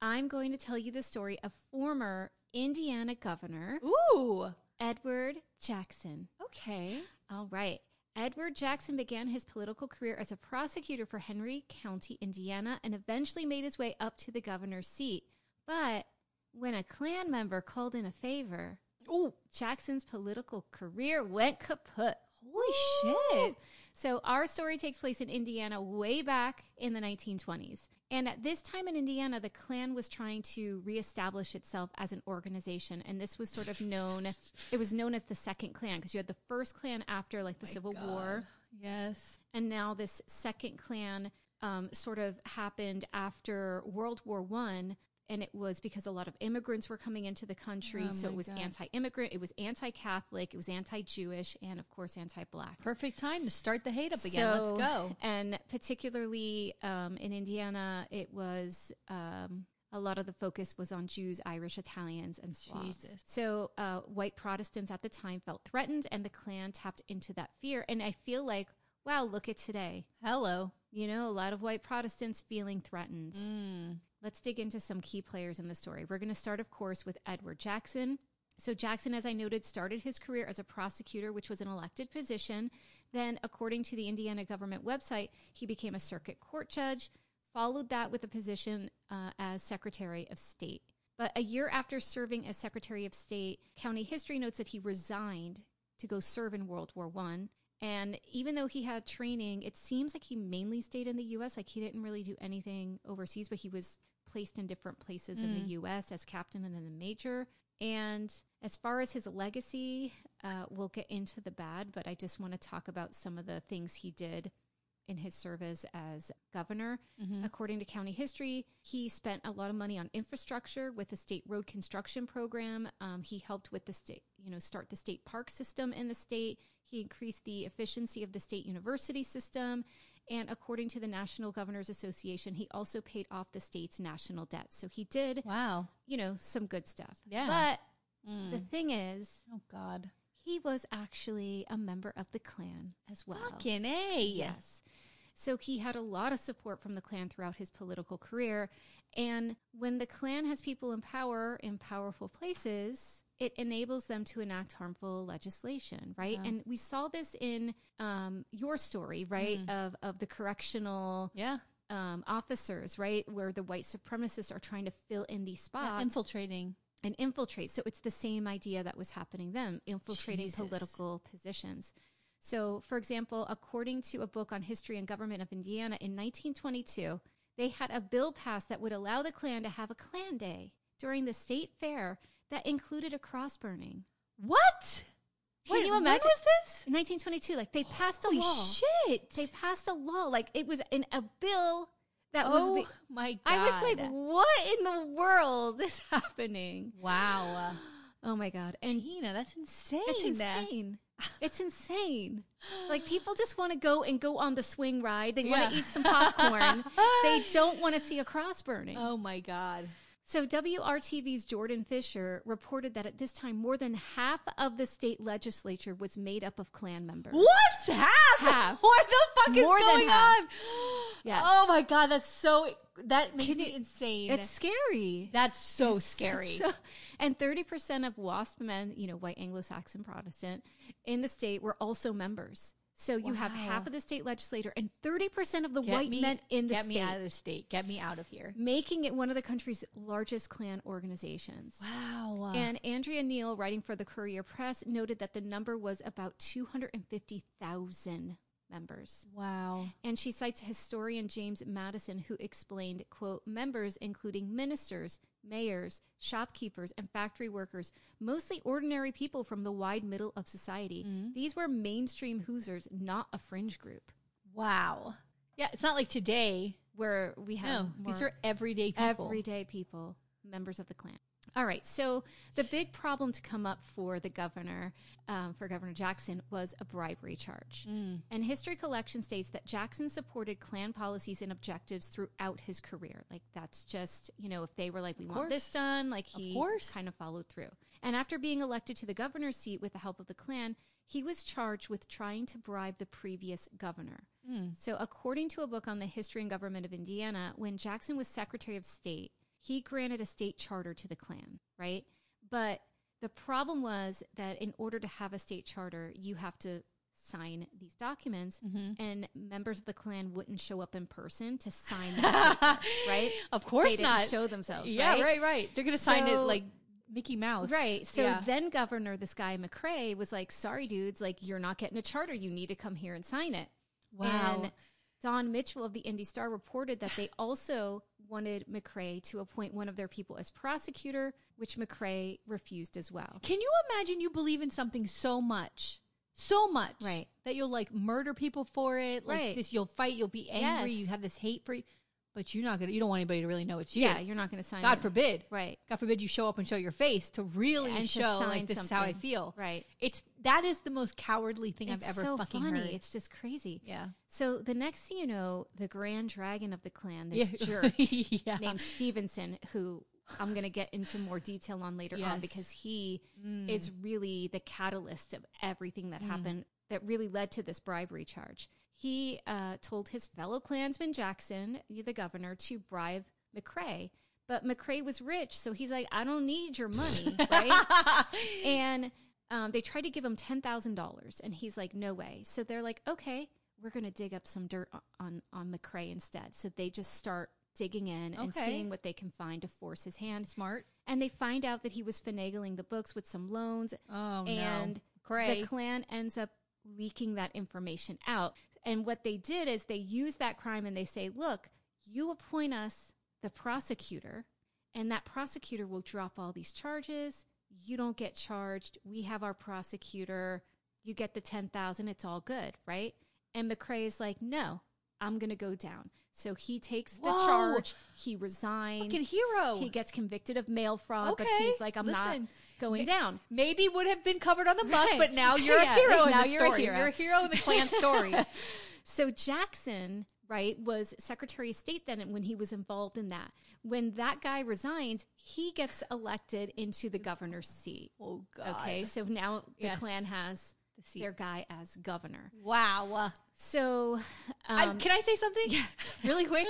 I'm going to tell you the story of former Indiana governor Ooh. Edward Jackson. Okay. All right. Edward Jackson began his political career as a prosecutor for Henry County, Indiana, and eventually made his way up to the governor's seat. But when a Klan member called in a favor, Ooh. Jackson's political career went kaput. Holy shit. So, our story takes place in Indiana way back in the 1920s. And at this time in Indiana, the Klan was trying to reestablish itself as an organization. And this was sort of known, it was known as the Second Klan because you had the first Klan after like the Civil War. Yes. And now this second Klan um, sort of happened after World War One. And it was because a lot of immigrants were coming into the country. Oh so it was God. anti immigrant, it was anti Catholic, it was anti Jewish, and of course anti black. Perfect time to start the hate up again. Let's go. And particularly um, in Indiana, it was um, a lot of the focus was on Jews, Irish, Italians, and Slavs. Jesus. So uh, white Protestants at the time felt threatened, and the Klan tapped into that fear. And I feel like, wow, look at today. Hello. You know, a lot of white Protestants feeling threatened. Mm. Let's dig into some key players in the story. We're going to start, of course, with Edward Jackson. So, Jackson, as I noted, started his career as a prosecutor, which was an elected position. Then, according to the Indiana government website, he became a circuit court judge, followed that with a position uh, as Secretary of State. But a year after serving as Secretary of State, county history notes that he resigned to go serve in World War One. And even though he had training, it seems like he mainly stayed in the U.S. Like he didn't really do anything overseas, but he was placed in different places in the U.S. as captain and then the major. And as far as his legacy, uh, we'll get into the bad, but I just want to talk about some of the things he did in his service as governor. According to county history, he spent a lot of money on infrastructure with the state road construction program. Um, he helped with the state, you know, start the state park system in the state. He increased the efficiency of the state university system. And according to the National Governors Association, he also paid off the state's national debt. So he did, Wow. you know, some good stuff. Yeah. But Mm. the thing is, Oh God. he was actually a member of the Klan as well. Fucking a. Yes. So he had a lot of support from the Klan throughout his political career. And when the Klan has people in power in powerful places, it enables them to enact harmful legislation, right? Yeah. And we saw this in um, your story, right, of, of the correctional Yeah. um, officers, right, where the white supremacists are trying to fill in these Yeah, spots Infiltrating. and infiltrate. So it's the same idea that was happening then, infiltrating Jesus. political positions. So, for example, according to a book on history and government of Indiana in 1922, they had a bill passed that would allow the Klan to have a Klan Day during the state fair that included a cross burning. What? Can Wait, you when imagine? was this? In 1922, like they passed Holy a law. shit. They passed a law, like it was in a bill that oh was. my God. I was like, what in the world is [LAUGHS] happening? wow. [GASPS] Oh my god! And Tina, that's insane. It's insane. [LAUGHS] It's insane. Like people just want to go and go on the swing ride. They want Yeah. to eat some popcorn. [LAUGHS] they don't want to see a cross burning. Oh my God. So WRTV's Jordan Fisher reported that at this time more than half of the state legislature was made up of Klan members. What? Half? Half. [LAUGHS] What the fuck is More than going on? Yes. Oh my God, that's so, that makes Can me you- insane. It's scary. that's so scary. So- and 30% of WASP men, you know, white Anglo-Saxon Protestant, in the state were also members. So you have half of the state legislature and 30% of the Get white me- men in the Get state. me out of the state. Get me out of here. making it one of the country's largest Klan organizations. Wow. And Andrea Neal, writing for the Courier Press, noted that the number was about 250,000 members. wow. And she cites historian James Madison, who explained, quote, members including ministers, mayors, shopkeepers, and factory workers, mostly ordinary people from the wide middle of society. Mm-hmm. These were mainstream Hoosiers, not a fringe group. Wow. Yeah, it's not like today. Where we have No, these are everyday people. everyday people, members of the Klan. All right, so the big problem to come up for the governor, um, for Governor Jackson, was a bribery charge. And history collection states that Jackson supported Klan policies and objectives throughout his career. Like that's just you know if they were like we want this done, like he course. kind of followed through. And after being elected to the governor's seat with the help of the Klan, he was charged with trying to bribe the previous governor. So, according to a book on the history and government of Indiana, when Jackson was Secretary of State, he granted a state charter to the Klan, right? But the problem was that in order to have a state charter, you have to sign these documents, mm-hmm. and members of the Klan wouldn't show up in person to sign [LAUGHS] the paper, right? Of course they didn't not. show themselves, Yeah, right? right, right. They're going to sign it like Mickey Mouse. Right. So Yeah. then Governor, this guy McCray, was like, sorry, dudes, like, you're not getting a charter. You need to come here and sign it. Wow. And Don Mitchell of the Indy Star reported that they also wanted McCray to appoint one of their people as prosecutor, which McCray refused as well. Can you imagine you believe in something so much, so much, Right. that you'll like murder people for it, like Right. this, you'll fight, you'll be angry, Yes. you have this hate for, but you're not gonna. You don't want anybody to really know it's you. Yeah, you're not going to sign. God it. forbid. Right. God forbid you show up and show your face to really And show sign like this is how I feel. Right. It's that is the most cowardly thing It's I've ever so fucking funny. heard. It's just crazy. yeah. So the next thing you know, the grand dragon of the Klan, this Yeah. [LAUGHS] jerk yeah. named Stephenson, who I'm going to get into more detail on later Yes. on because he Mm. is really the catalyst of everything that happened that really led to this bribery charge. He uh, told his fellow Klansman Jackson, the governor, to bribe McCray. But McCray was rich, so he's like, I don't need your money, [LAUGHS] right? and um, they tried to give him ten thousand dollars, and he's like, "No way." So they're like, "Okay, we're going to dig up some dirt on on McCray instead." So they just start digging in and seeing what they can find to force his hand, Smart. and they find out that he was finagling the books with some loans, Oh and no. The Klan ends up leaking that information out. And what they did is they use that crime and they say, "Look, you appoint us the prosecutor, and that prosecutor will drop all these charges. You don't get charged. We have our prosecutor. You get the 10,000. It's all good, right? And McCray is like, "No, I'm going to go down." So he takes the Whoa. charge. He resigns. Fucking hero. He gets convicted of mail fraud, but he's like, "I'm not listen. Going down." Maybe would have been covered on the muck, Right. [LAUGHS] but now you're Yeah, a hero in now the you're a story. hero. You're a hero in the Klan story. [LAUGHS] So Jackson, right, was Secretary of State then when he was involved in that. When that guy resigns, he gets elected into the governor's seat. oh God. Okay, so now the Yes. Klan has The seat. their guy as governor. Wow. So, I, um, can I say something [LAUGHS] really quick?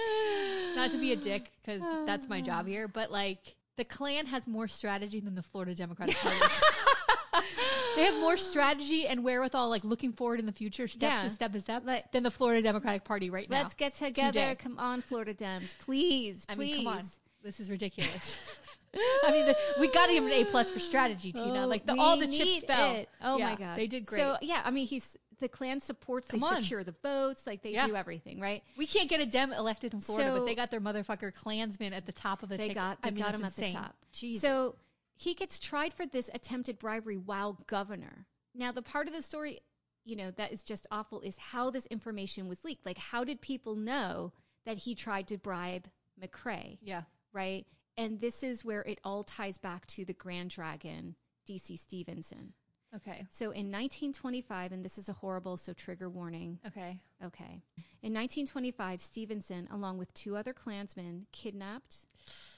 Not to be a dick because that's my job [SIGHS] here, but like the Klan has more strategy than the Florida Democratic Party. [LAUGHS] they have more strategy and wherewithal, like looking forward in the future, steps Yeah. and step by step, Let- than the Florida Democratic Party right now. let's get together. Today. Come on, Florida Dems, please, I please. mean, come on, this is ridiculous. [LAUGHS] I mean, the, we got to give him an A plus for strategy, Tina. Oh, Like the, all the chips fell. it. Oh Yeah, my god, they did great. So yeah, I mean, he's the Klan supports. Come they on. secure the votes. Like they Yeah. do everything, right? we can't get a Dem elected in Florida, So- but they got their motherfucker Klansmen at the top of the They ticket. got they I mean, got him at the top. Jesus. So he gets tried for this attempted bribery while governor. Now the part of the story, you know, that is just awful is how this information was leaked. Like how did people know that he tried to bribe McCray, yeah. right? And this is where it all ties back to the Grand Dragon, DC Stephenson. Okay. So in 1925, and this is a horrible, so trigger warning. Okay. Okay. In 1925, Stephenson, along with two other Klansmen, kidnapped,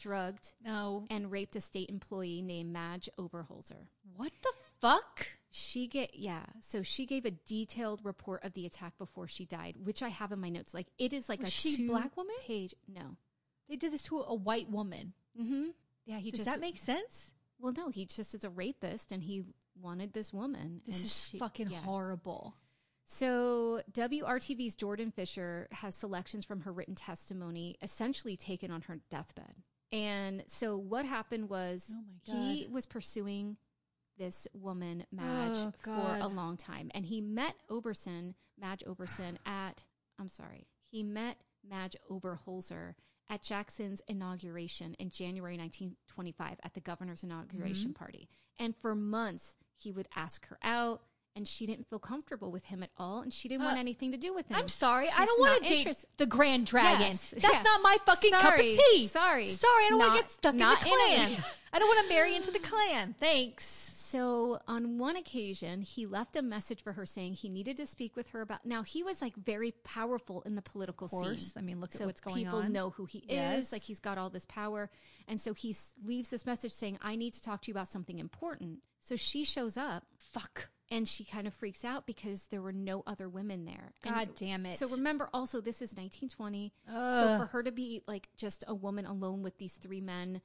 drugged, No. and raped a state employee named Madge Oberholtzer. What the fuck? She get yeah, so she gave a detailed report of the attack before she died, which I have in my notes. Like it is like Was a she black woman? page. No. They did this to a white woman. Mm-hmm. Yeah, he Does just that make sense? well, no, he just is a rapist, and he wanted this woman. This and is she- fucking yeah. horrible. So, WRTV's Jordan Fisher has selections from her written testimony essentially taken on her deathbed. And so, what happened was Oh he was pursuing this woman, Madge, Oh, for a long time. And he met Oberson, Madge Oberson, [SIGHS] at, I'm sorry, he met Madge Oberholtzer at Jackson's inauguration in January 1925 at the governor's inauguration Mm-hmm. party. And for months, he would ask her out. And she didn't feel comfortable with him at all, and she didn't want Uh, anything to do with him. I'm sorry. I don't want to date interest- the Grand Dragon. Yes, That's yeah. not my fucking cup of tea. sorry. Sorry, I don't want to get stuck in in the Klan. [LAUGHS] I don't want to marry into the Klan. Thanks. So on one occasion, he left a message for her saying he needed to speak with her about. Now he was like very powerful in the political course. scene. I mean, look at what's going people on. People know who he Yes. is. Like he's got all this power, and so he s- leaves this message saying, "I need to talk to you about something important." So she shows up, Fuck. And she kind of freaks out because there were no other women there. And God damn it. So remember, also this is 1920. So for her to be like just a woman alone with these three men,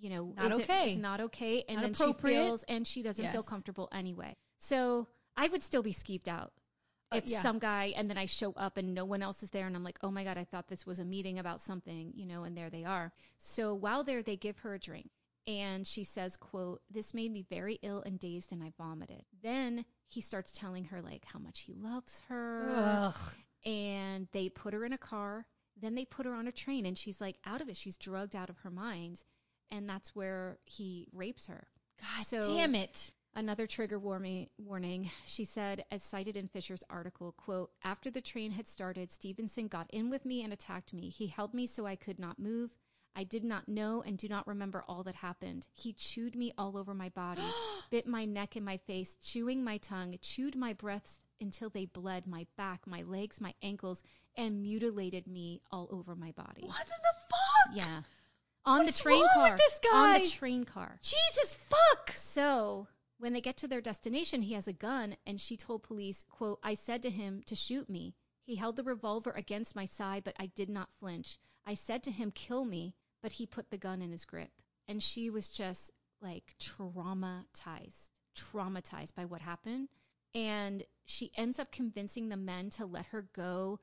you know, Not isn't- okay. Is not okay, and Not then she feels and she doesn't feel comfortable anyway. So I would still be skeeved out. Uh, If yeah. some guy and then I show up and no one else is there and I'm like, oh my God, I thought this was a meeting about something, you know, and there they are. So while there, they give her a drink and she says, quote, this made me very ill and dazed and I vomited. Then he starts telling her like how much he loves her Ugh. and they put her in a car. Then they put her on a train, and she's like out of it. She's drugged out of her mind, and that's where he rapes her. God So- damn it. Another trigger warning, warning. She said, as cited in Fisher's article, quote, after the train had started, Stephenson got in with me and attacked me. He held me so I could not move. I did not know and do not remember all that happened. He chewed me all over my body, [GASPS] bit my neck and my face, chewing my tongue, chewed my breasts until they bled my back, my legs, my ankles, and mutilated me all over my body. What in the fuck? Yeah. On What's the train wrong with car. this On the train car. Jesus fuck. So when they get to their destination, he has a gun, and she told police, quote, I said to him to shoot me. He held the revolver against my side, but I did not flinch. I said to him, kill me, but he put the gun in his grip. And she was just like traumatized, traumatized by what happened. And she ends up convincing the men to let her go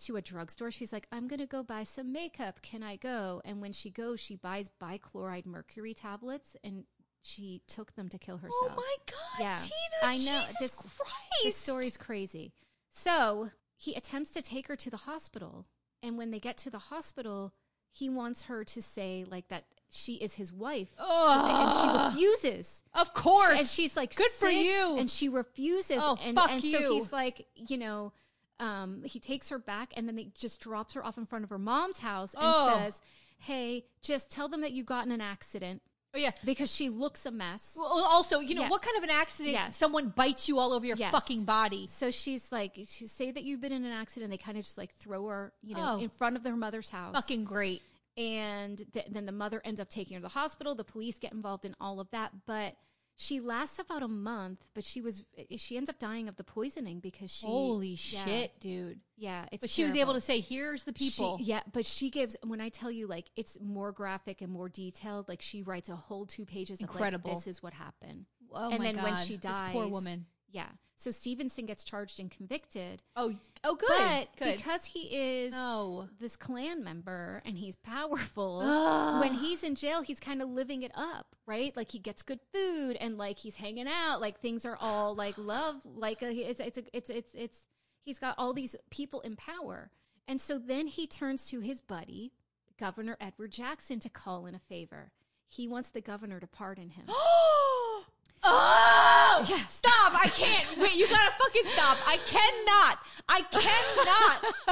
to a drugstore. She's like, I'm going to go buy some makeup. Can I go? And when she goes, she buys bichloride mercury tablets and she took them to kill herself. Oh my god, Yeah, Tina! I know. Jesus This- Christ. This story's crazy. So he attempts to take her to the hospital. And when they get to the hospital, he wants her to say, like, that she is his wife. So they- and she refuses. Of course. And she's like, Good for you. And she refuses. Oh, and, fuck and so he's like, you know, um, he takes her back and then they just drops her off in front of her mom's house and Oh. says, Hey, just tell them that you got in an accident oh yeah. because she looks a mess. Well, also, you know, Yeah. what kind of an accident? Yes. Someone bites you all over your Yes. fucking body. So she's like, she say that you've been in an accident. They kind of just like throw her, you know, Oh. in front of their mother's house. Fucking great. and th- then the mother ends up taking her to the hospital. The police get involved in all of that, but she lasts about a month. But she was she ends up dying of the poisoning because she Holy yeah, shit, dude. yeah. It's But she was able to say, "Here's the people." She, yeah, but she gives when I tell you like it's more graphic and more detailed. Like she writes a whole two pages Incredible. of like, this is what happened. oh and my then god, when she this poor woman. Yeah. So Stephenson gets charged and convicted. Oh, oh, good, But good. because he is this Klan member and he's powerful, [GASPS] Ugh. when he's in jail, he's kind of living it up, right? Like he gets good food and like he's hanging out, like things are all [SIGHS] like love, like uh, it's it's it's it's it's he's got all these people in power, and so then he turns to his buddy, Governor Edward Jackson, to call in a favor. He wants the governor to pardon him. [GASPS] [GASPS] oh, Yeah. stop! I can't. Wait, you gotta fucking stop! I cannot. I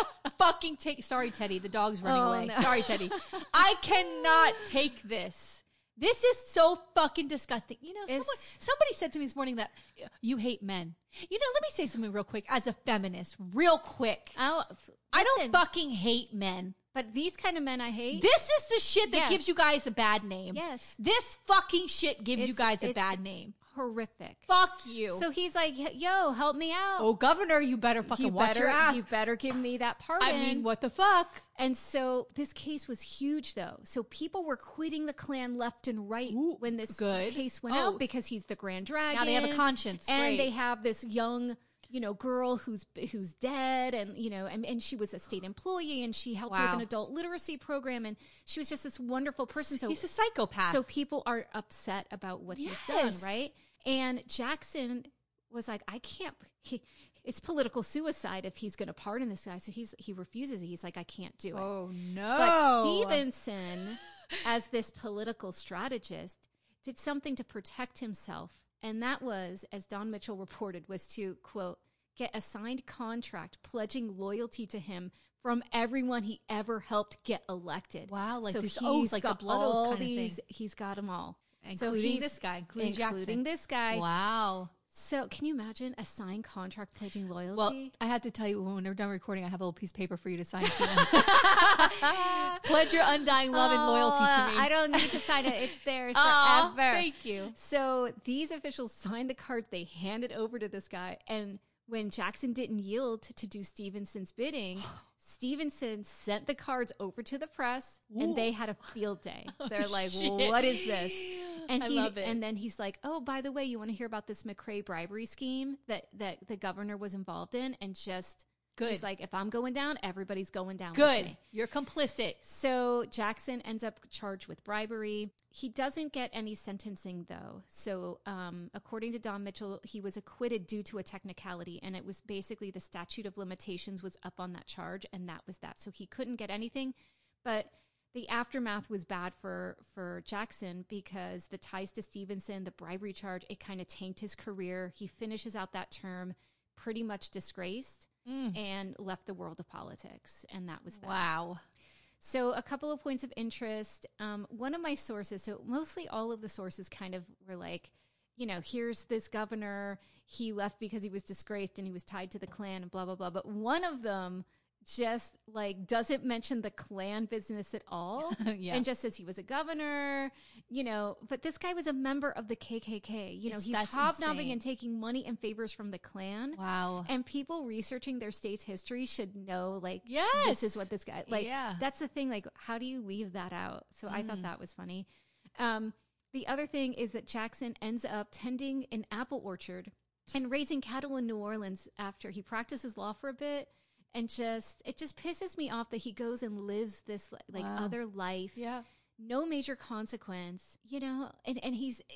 cannot fucking take. Sorry, Teddy. The dog's running Oh, away. no. Sorry, Teddy. I cannot take this. This is so fucking disgusting. You know, someone, somebody said to me this morning that uh, you hate men. You know, let me say something real quick as a feminist, real quick. Oh, f- I don't fucking hate men. But these kind of men I hate. This is the shit that Yes. gives you guys a bad name. Yes. This fucking shit gives you guys a bad name. Horrific. Fuck you. So he's like, "Yo, help me out." oh, governor, you better fucking you watch better, your ass. You better give me that pardon. I mean, what the fuck? And so this case was huge, though. So people were quitting the Klan left and right Ooh, when this good. case went Oh. out because he's the Grand Dragon. Now they have a conscience. and Great. they have this young, you know, girl who's who's dead, and you know, and, and she was a state employee, and she helped with an adult literacy program, and she was just this wonderful person. So He's a psychopath. so people are upset about what he's done, right? And Jackson was like, I can't. [LAUGHS] He, it's political suicide if he's going to pardon this guy. So he's he refuses. He's like, I can't do it. oh no. But Stephenson, [LAUGHS] as this political strategist, did something to protect himself, and that was, as Don Mitchell reported, was to quote get a signed contract pledging loyalty to him from everyone he ever helped get elected. Wow, like so these he's oaths, like the got blood all kind of thing. these. He's got them all, Including he's- this guy, including including this guy. Wow. So can you imagine a signed contract pledging loyalty? Well, I had to tell you when we're done recording, I have a little piece of paper for you to sign to. [LAUGHS] Pledge your undying love and loyalty to Oh, me. I don't need to sign it. It's there [LAUGHS] forever. thank you. So these officials signed the card. They handed over to this guy, and when Jackson didn't yield to, to do Stephenson's bidding. [GASPS] [GASPS] Stephenson sent the cards over to the press, and they had a field day. [LAUGHS] Oh, They're like, shit. "What is this?" [GASPS] And I he, love it. and then he's like, "Oh, by the way, you want to hear about this McCray bribery scheme that that the governor was involved in?" And just Good. He's like, "If I'm going down, everybody's going down." with Good. me." You're complicit. So Jackson ends up charged with bribery. He doesn't get any sentencing though. So um, according to Don Mitchell, he was acquitted due to a technicality, and it was basically the statute of limitations was up on that charge, and that was that. So he couldn't get anything. But the aftermath was bad for for Jackson because the ties to Stephenson, the bribery charge, it kind of tanked his career. He finishes out that term pretty much disgraced Mm. and left the world of politics, and that was that. Wow. So, a couple of points of interest. Um, one of my sources, so mostly all of the sources kind of were like, you know, here's this governor. He left because he was disgraced and he was tied to the Klan and blah, blah, blah. But one of them just like doesn't mention the Klan business at all [LAUGHS] Yeah. and just says he was a governor, you know. But this guy was a member of the KKK. You know, Yes, he's hobnobbing insane. and taking money and favors from the Klan. Wow. And people researching their state's history should know, like, Yes. this is what this guy, like, Yeah. that's the thing. Like, how do you leave that out? So I Mm. thought that was funny. Um, the other thing is that Jackson ends up tending an apple orchard and raising cattle in New Orleans after he practices law for a bit. And just, it just pisses me off that he goes and lives this like Wow. other life yeah. no major consequence, you know, and, and he's eh,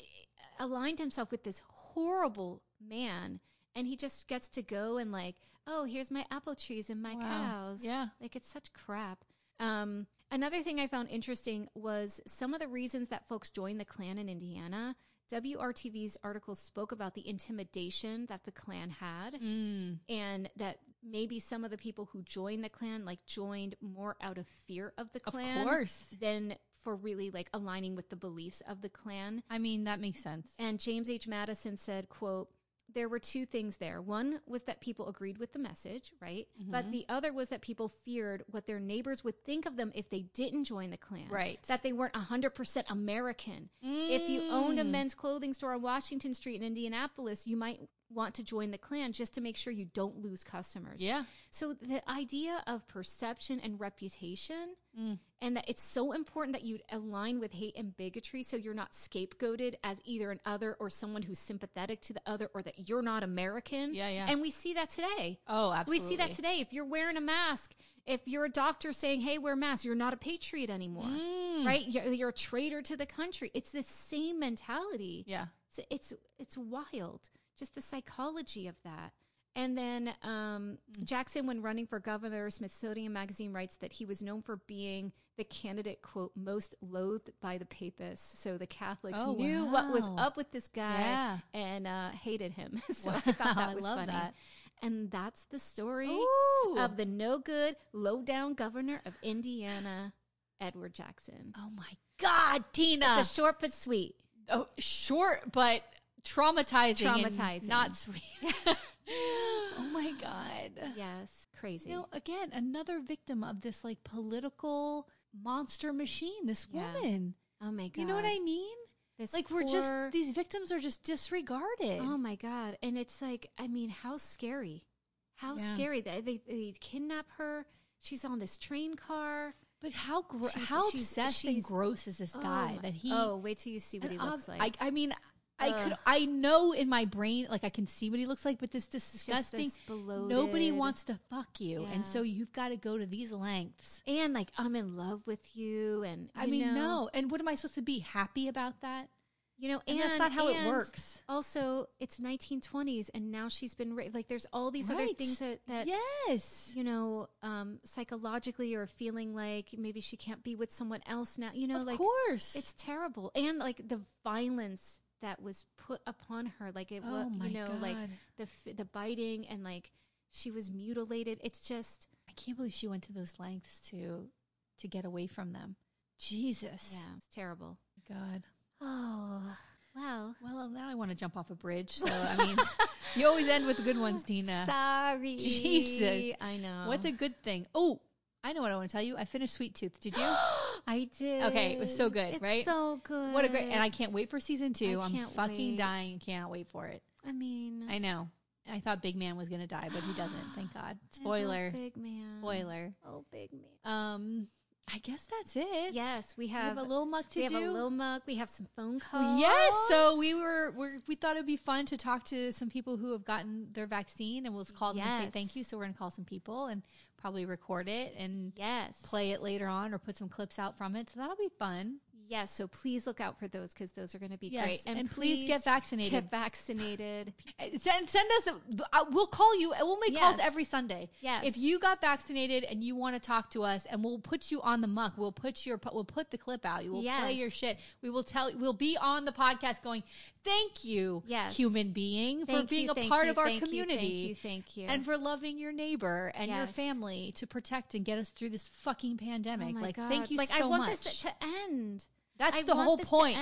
aligned himself with this horrible man and he just gets to go and like, oh, here's my apple trees and my Wow. cows. Yeah. Like it's such crap. Um, another thing I found interesting was some of the reasons that folks joined the Klan in Indiana. WRTV's article spoke about the intimidation that the Klan had Mm. and that maybe some of the people who joined the Klan like joined more out of fear of the Of course. than for really like aligning with the beliefs of the Klan. I mean, that makes sense. And James H. Madison said, quote, there were two things there. One was that people agreed with the message, right? Mm-hmm. But the other was that people feared what their neighbors would think of them if they didn't join the Klan. Right. That they weren't 100% American. If you owned a Mm. men's clothing store on Washington Street in Indianapolis, you might want to join the Klan just to make sure you don't lose customers. Yeah. So the idea of perception and reputation, Mm. and that it's so important that you align with hate and bigotry, so you're not scapegoated as either an other or someone who's sympathetic to the other, or that you're not American. Yeah, yeah. And we see that today. Oh, absolutely. We see that today. If you're wearing a mask, if you're a doctor saying, "Hey, wear a mask, you're not a patriot anymore, Mm. right? You're, you're a traitor to the country. It's the same mentality Yeah. it's it's it's wild just the psychology of that and then um, jackson when running for governor smithsonian magazine writes that he was known for being the candidate quote most loathed by the papists so the catholics Oh, knew what was up with this guy Yeah. and uh, hated him [LAUGHS] so Wow, i thought that was funny that. and that's the story Ooh. of the no good low down governor of indiana edward jackson oh my God, Tina. it's a short but sweet oh, short, but traumatizing. Traumatizing. not sweet. [LAUGHS] [LAUGHS] oh my God. yes crazy You know, again, another victim of this like political monster machine, this Yeah. woman. oh my god You know what I mean? This Like we're just these victims are just disregarded. Oh my god! And it's like, I mean, how scary? How Yeah. scary that they, they kidnap her. She's on this train car. but how gro- She's- how she's- obsessed and gross is this Oh guy that he Oh, wait till you see what he looks ob- like. I I mean I could I know in my brain like I can see what he looks like, but this disgusting. Nobody wants to fuck you, Yeah. and so you've got to go to these lengths. And like, I'm in love with you, and I mean, know, no. And what am I supposed to be happy about that? you know, And and, that's not how it works. Also, it's 1920s, and now she's been ra- like, there's all these other things that that yes. you know, um, psychologically or feeling like maybe she can't be with someone else now. You know, of like course. It's terrible. And like the violence that was put upon her, like it was, Oh you know, like the the biting and like she was mutilated. It's just, I can't believe she went to those lengths to to get away from them. Jesus. yeah, it's terrible. God. Oh, well. Well, now I want to jump off a bridge. So I mean, [LAUGHS] you always end with the good ones, Tina. Sorry. Jesus. I know. What's a good thing? Oh, I know what I want to tell you. I finished Sweet Tooth. Did you? [GASPS] [GASPS] I did. Okay, it was so good, It's right? So good. what a great! And I can't wait for season two. I I'm fucking wait. dying. Cannot wait for it. I mean, I know. I thought Big Man was gonna die, but he doesn't. Thank God. Spoiler. big man. Spoiler. Oh, big man. Um, I guess that's it. Yes, we We have, have a little muck to we have do. a little muck. We have some phone calls. Yes. So we were, we're, we thought it'd be fun to talk to some people who have gotten their vaccine, and we'll call them and say thank you. So we're gonna call some people and probably record it and Yes. play it later on or put some clips out from it. So that'll be fun. Yes, so please look out for those because those are going to be Yes, great. and please get vaccinated. Get vaccinated. [LAUGHS] Uh, [LAUGHS] Send, send us. A, uh, we'll call you. We'll make calls every Sunday. Yes. If you got vaccinated and you want to talk to us, and we'll put you on the muck. We'll put your. We'll put the clip out. We'll play Yes. your shit. We will tell. We'll be on the podcast going. Thank you, Yes. human being, Thank for being you, a part you, of our thank you, community. Thank you, thank you. And for loving your neighbor and your family to protect and get us through this fucking oh pandemic. my like, God. thank you like, so I want much. this to end. That's I the whole point.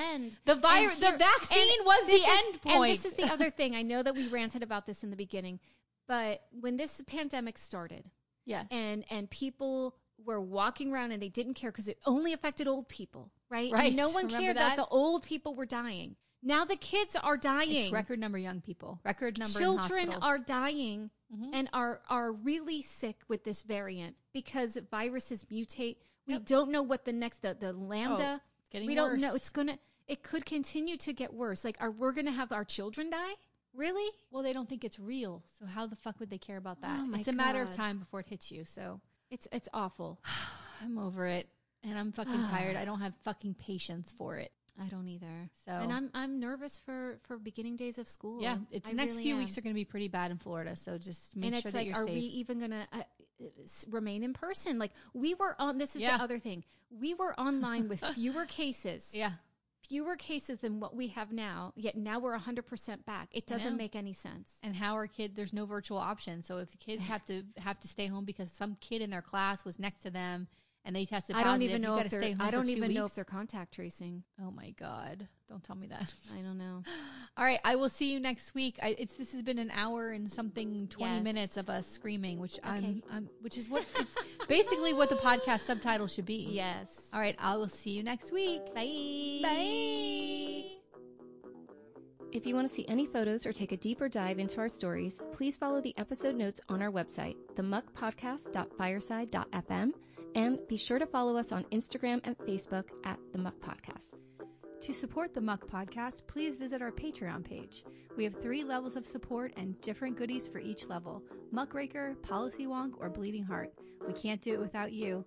The And virus, the vaccine was the is- end point. And this is the other [LAUGHS] thing. I know that we ranted about this in the beginning, but when this pandemic started, yes. and and people were walking around and they didn't care because it only affected old people, right? And Right. no one Remember cared that? that? the old people were dying. Now the kids are dying. It's record number young people. Record number Children are dying Mhm. and are are really sick with this variant because viruses mutate. We Yep. don't know what the next the, the lambda. Oh, getting we don't know. It's gonna. It could continue to get worse. Like, are we're gonna have our children die? Really? Well, they don't think it's real. So how the fuck would they care about that? Oh it's a matter of time before it hits you. So It's it's awful. [SIGHS] I'm over it. And I'm fucking tired. [SIGHS] I don't have fucking patience for it. I don't either. So And I'm I'm nervous for for beginning days of school. yeah, it's I the next really few am. weeks are going to be pretty bad in Florida. So just make and sure it's that like, you're are safe. we even gonna uh, remain in person? Like we were on. This is Yeah. the other thing. We were online with fewer cases. [LAUGHS] yeah. fewer cases than what we have now. Yet now we're hundred percent back. It doesn't make any sense. And how are kid? There's no virtual option. So if the kids [SIGHS] have to have to stay home because some kid in their class was next to them and they tested I don't even know if they're. I don't two even know if they're contact tracing. Oh my god! Don't tell me that. [LAUGHS] I don't know. [LAUGHS] All right, I will see you next week. I, it's this has been an hour and something, twenty Yes. minutes of us screaming, which I'm, I'm, which is what it's basically what the podcast subtitle should be. Yes. All right, I will see you next week. Bye. Bye. If you want to see any photos or take a deeper dive into our stories, please follow the episode notes on our website, themuckpodcast.fireside.fm, and be sure to follow us on Instagram and Facebook at The Muck Podcast. To support the Muck Podcast, please visit our Patreon page. We have three levels of support and different goodies for each level Muckraker, Policy Wonk, or Bleeding Heart. We can't do it without you.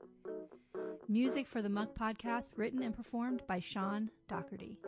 Music for the Muck Podcast written and performed by Sean Doherty.